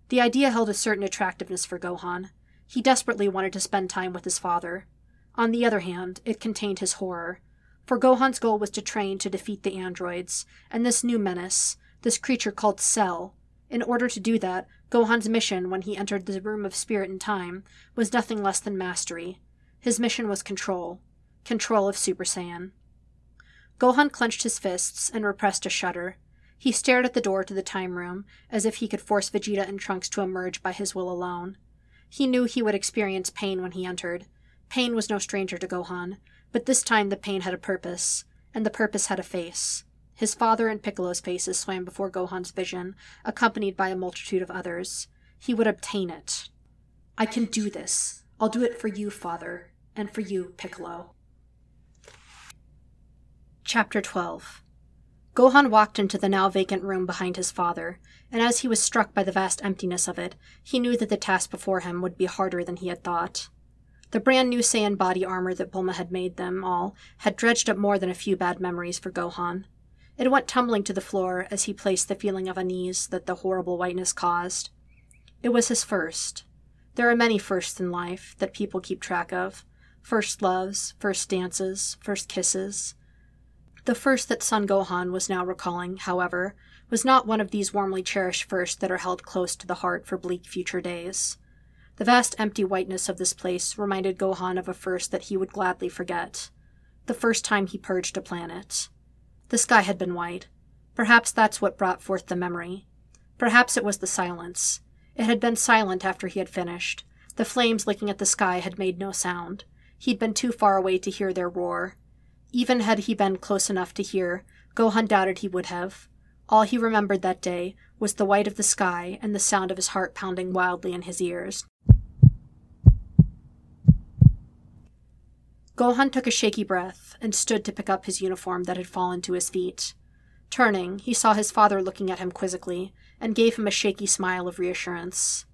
The idea held a certain attractiveness for Gohan. He desperately wanted to spend time with his father. On the other hand, it contained his horror. For Gohan's goal was to train to defeat the androids, and this new menace, this creature called Cell. In order to do that, Gohan's mission when he entered the Room of Spirit and Time was nothing less than mastery. His mission was control. Control of Super Saiyan. Gohan clenched his fists and repressed a shudder. He stared at the door to the time room, as if he could force Vegeta and Trunks to emerge by his will alone. He knew he would experience pain when he entered. Pain was no stranger to Gohan, but this time the pain had a purpose, and the purpose had a face. His father and Piccolo's faces swam before Gohan's vision, accompanied by a multitude of others. He would obtain it. I can do this. I'll do it for you, father, and for you, Piccolo. Chapter 12 Gohan walked into the now vacant room behind his father, and as he was struck by the vast emptiness of it, he knew that the task before him would be harder than he had thought. The brand new Saiyan body armor that Bulma had made them all had dredged up more than a few bad memories for Gohan. It went tumbling to the floor as he placed the feeling of unease that the horrible whiteness caused. It was his first. There are many firsts in life that people keep track of first loves, first dances, first kisses. The first that Son Gohan was now recalling, however, was not one of these warmly cherished firsts that are held close to the heart for bleak future days. The vast empty whiteness of this place reminded Gohan of a first that he would gladly forget. The first time he purged a planet. The sky had been white. Perhaps that's what brought forth the memory. Perhaps it was the silence. It had been silent after he had finished. The flames licking at the sky had made no sound. He'd been too far away to hear their roar. Even had he been close enough to hear, Gohan doubted he would have. All he remembered that day was the white of the sky and the sound of his heart pounding wildly in his ears. Gohan took a shaky breath and stood to pick up his uniform that had fallen to his feet. Turning, he saw his father looking at him quizzically and gave him a shaky smile of reassurance.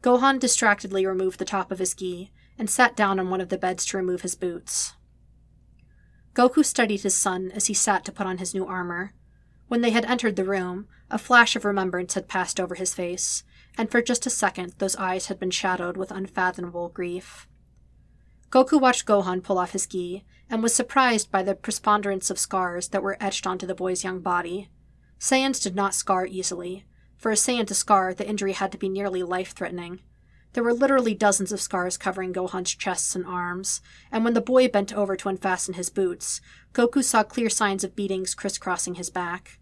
Gohan distractedly removed the top of his gi and sat down on one of the beds to remove his boots. Goku studied his son as he sat to put on his new armor. When they had entered the room, a flash of remembrance had passed over his face, and for just a second those eyes had been shadowed with unfathomable grief. Goku watched Gohan pull off his gi, and was surprised by the preponderance of scars that were etched onto the boy's young body. Saiyans did not scar easily. For a Saiyan to scar, the injury had to be nearly life threatening. There were literally dozens of scars covering Gohan's chests and arms, and when the boy bent over to unfasten his boots, Goku saw clear signs of beatings crisscrossing his back.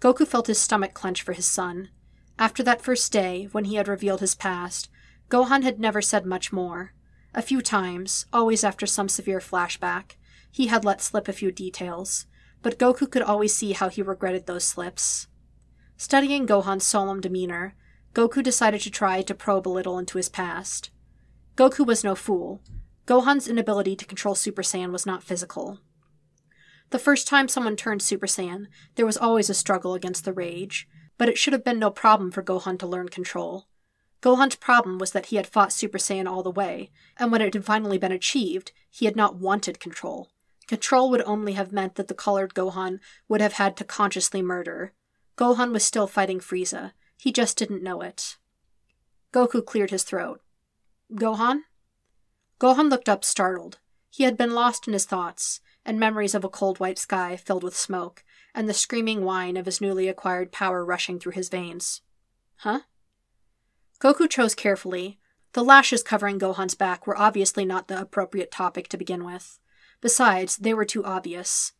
Goku felt his stomach clench for his son. After that first day, when he had revealed his past, Gohan had never said much more. A few times, always after some severe flashback, he had let slip a few details, but Goku could always see how he regretted those slips. Studying Gohan's solemn demeanor, Goku decided to try to probe a little into his past. Goku was no fool. Gohan's inability to control Super Saiyan was not physical. The first time someone turned Super Saiyan, there was always a struggle against the rage, but it should have been no problem for Gohan to learn control. Gohan's problem was that he had fought Super Saiyan all the way, and when it had finally been achieved, he had not wanted control. Control would only have meant that the colored Gohan would have had to consciously murder. Gohan was still fighting Frieza. He just didn't know it. Goku cleared his throat. Gohan? Gohan looked up, startled. He had been lost in his thoughts, and memories of a cold white sky filled with smoke, and the screaming whine of his newly acquired power rushing through his veins. Huh? Goku chose carefully. The lashes covering Gohan's back were obviously not the appropriate topic to begin with. Besides, they were too obvious.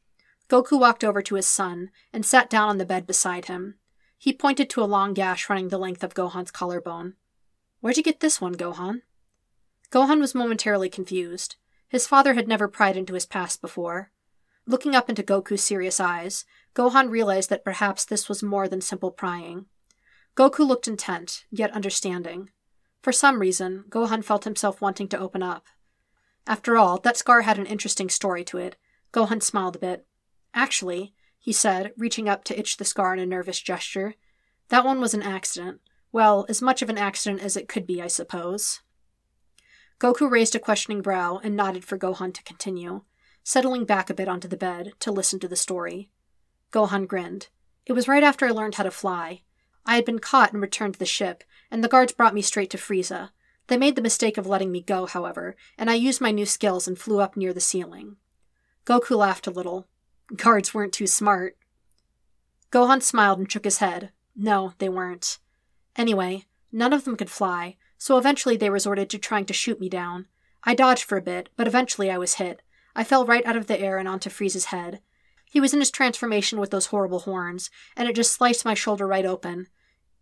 Goku walked over to his son and sat down on the bed beside him. He pointed to a long gash running the length of Gohan's collarbone. Where'd you get this one, Gohan? Gohan was momentarily confused. His father had never pried into his past before. Looking up into Goku's serious eyes, Gohan realized that perhaps this was more than simple prying. Goku looked intent, yet understanding. For some reason, Gohan felt himself wanting to open up. After all, that scar had an interesting story to it. Gohan smiled a bit. Actually, he said, reaching up to itch the scar in a nervous gesture, that one was an accident. Well, as much of an accident as it could be, I suppose. Goku raised a questioning brow and nodded for Gohan to continue, settling back a bit onto the bed to listen to the story. Gohan grinned. It was right after I learned how to fly. I had been caught and returned to the ship, and the guards brought me straight to Frieza. They made the mistake of letting me go, however, and I used my new skills and flew up near the ceiling. Goku laughed a little. Guards weren't too smart. Gohan smiled and shook his head. No, they weren't. Anyway, none of them could fly, so eventually they resorted to trying to shoot me down. I dodged for a bit, but eventually I was hit. I fell right out of the air and onto Frieza's head. He was in his transformation with those horrible horns, and it just sliced my shoulder right open.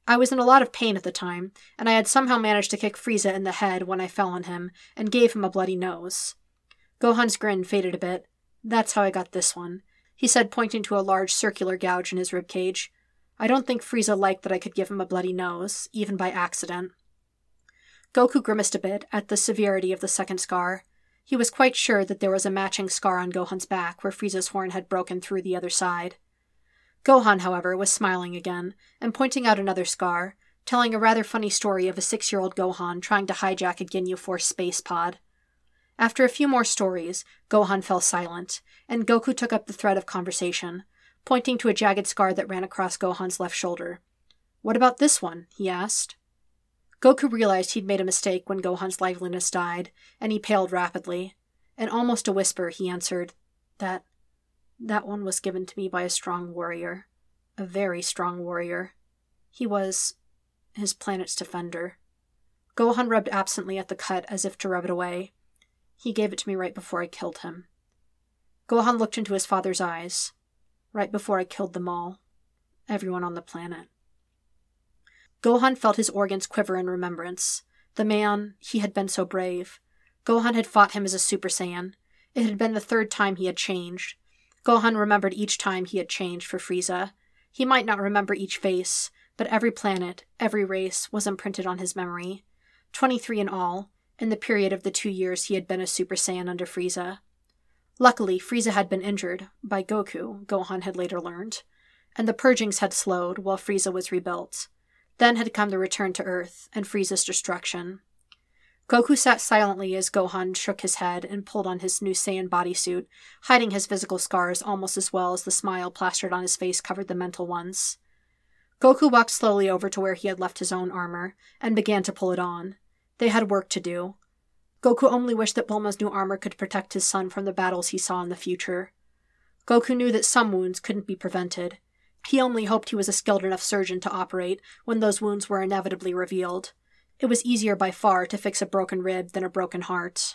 I was in a lot of pain at the time, and I had somehow managed to kick Frieza in the head when I fell on him, and gave him a bloody nose. Gohan's grin faded a bit. That's how I got this one, he said, pointing to a large circular gouge in his rib cage. I don't think Frieza liked that I could give him a bloody nose, even by accident. Goku grimaced a bit at the severity of the second scar. He was quite sure that there was a matching scar on Gohan's back where Frieza's horn had broken through the other side. Gohan, however, was smiling again and pointing out another scar, telling a rather funny story of a six year old Gohan trying to hijack a Ginyu Force space pod. After a few more stories, Gohan fell silent, and Goku took up the thread of conversation, pointing to a jagged scar that ran across Gohan's left shoulder. What about this one? he asked. Goku realized he'd made a mistake when Gohan's liveliness died, and he paled rapidly. In almost a whisper, he answered, That. that one was given to me by a strong warrior. A very strong warrior. He was. his planet's defender. Gohan rubbed absently at the cut as if to rub it away. He gave it to me right before I killed him. Gohan looked into his father's eyes. Right before I killed them all. Everyone on the planet. Gohan felt his organs quiver in remembrance. The man, he had been so brave. Gohan had fought him as a Super Saiyan. It had been the third time he had changed. Gohan remembered each time he had changed for Frieza. He might not remember each face, but every planet, every race, was imprinted on his memory. Twenty three in all, in the period of the two years he had been a Super Saiyan under Frieza. Luckily, Frieza had been injured, by Goku, Gohan had later learned, and the purgings had slowed while Frieza was rebuilt. Then had come the return to Earth and Frieza's destruction. Goku sat silently as Gohan shook his head and pulled on his new Saiyan bodysuit, hiding his physical scars almost as well as the smile plastered on his face covered the mental ones. Goku walked slowly over to where he had left his own armor and began to pull it on. They had work to do. Goku only wished that Bulma's new armor could protect his son from the battles he saw in the future. Goku knew that some wounds couldn't be prevented, he only hoped he was a skilled enough surgeon to operate when those wounds were inevitably revealed. It was easier by far to fix a broken rib than a broken heart.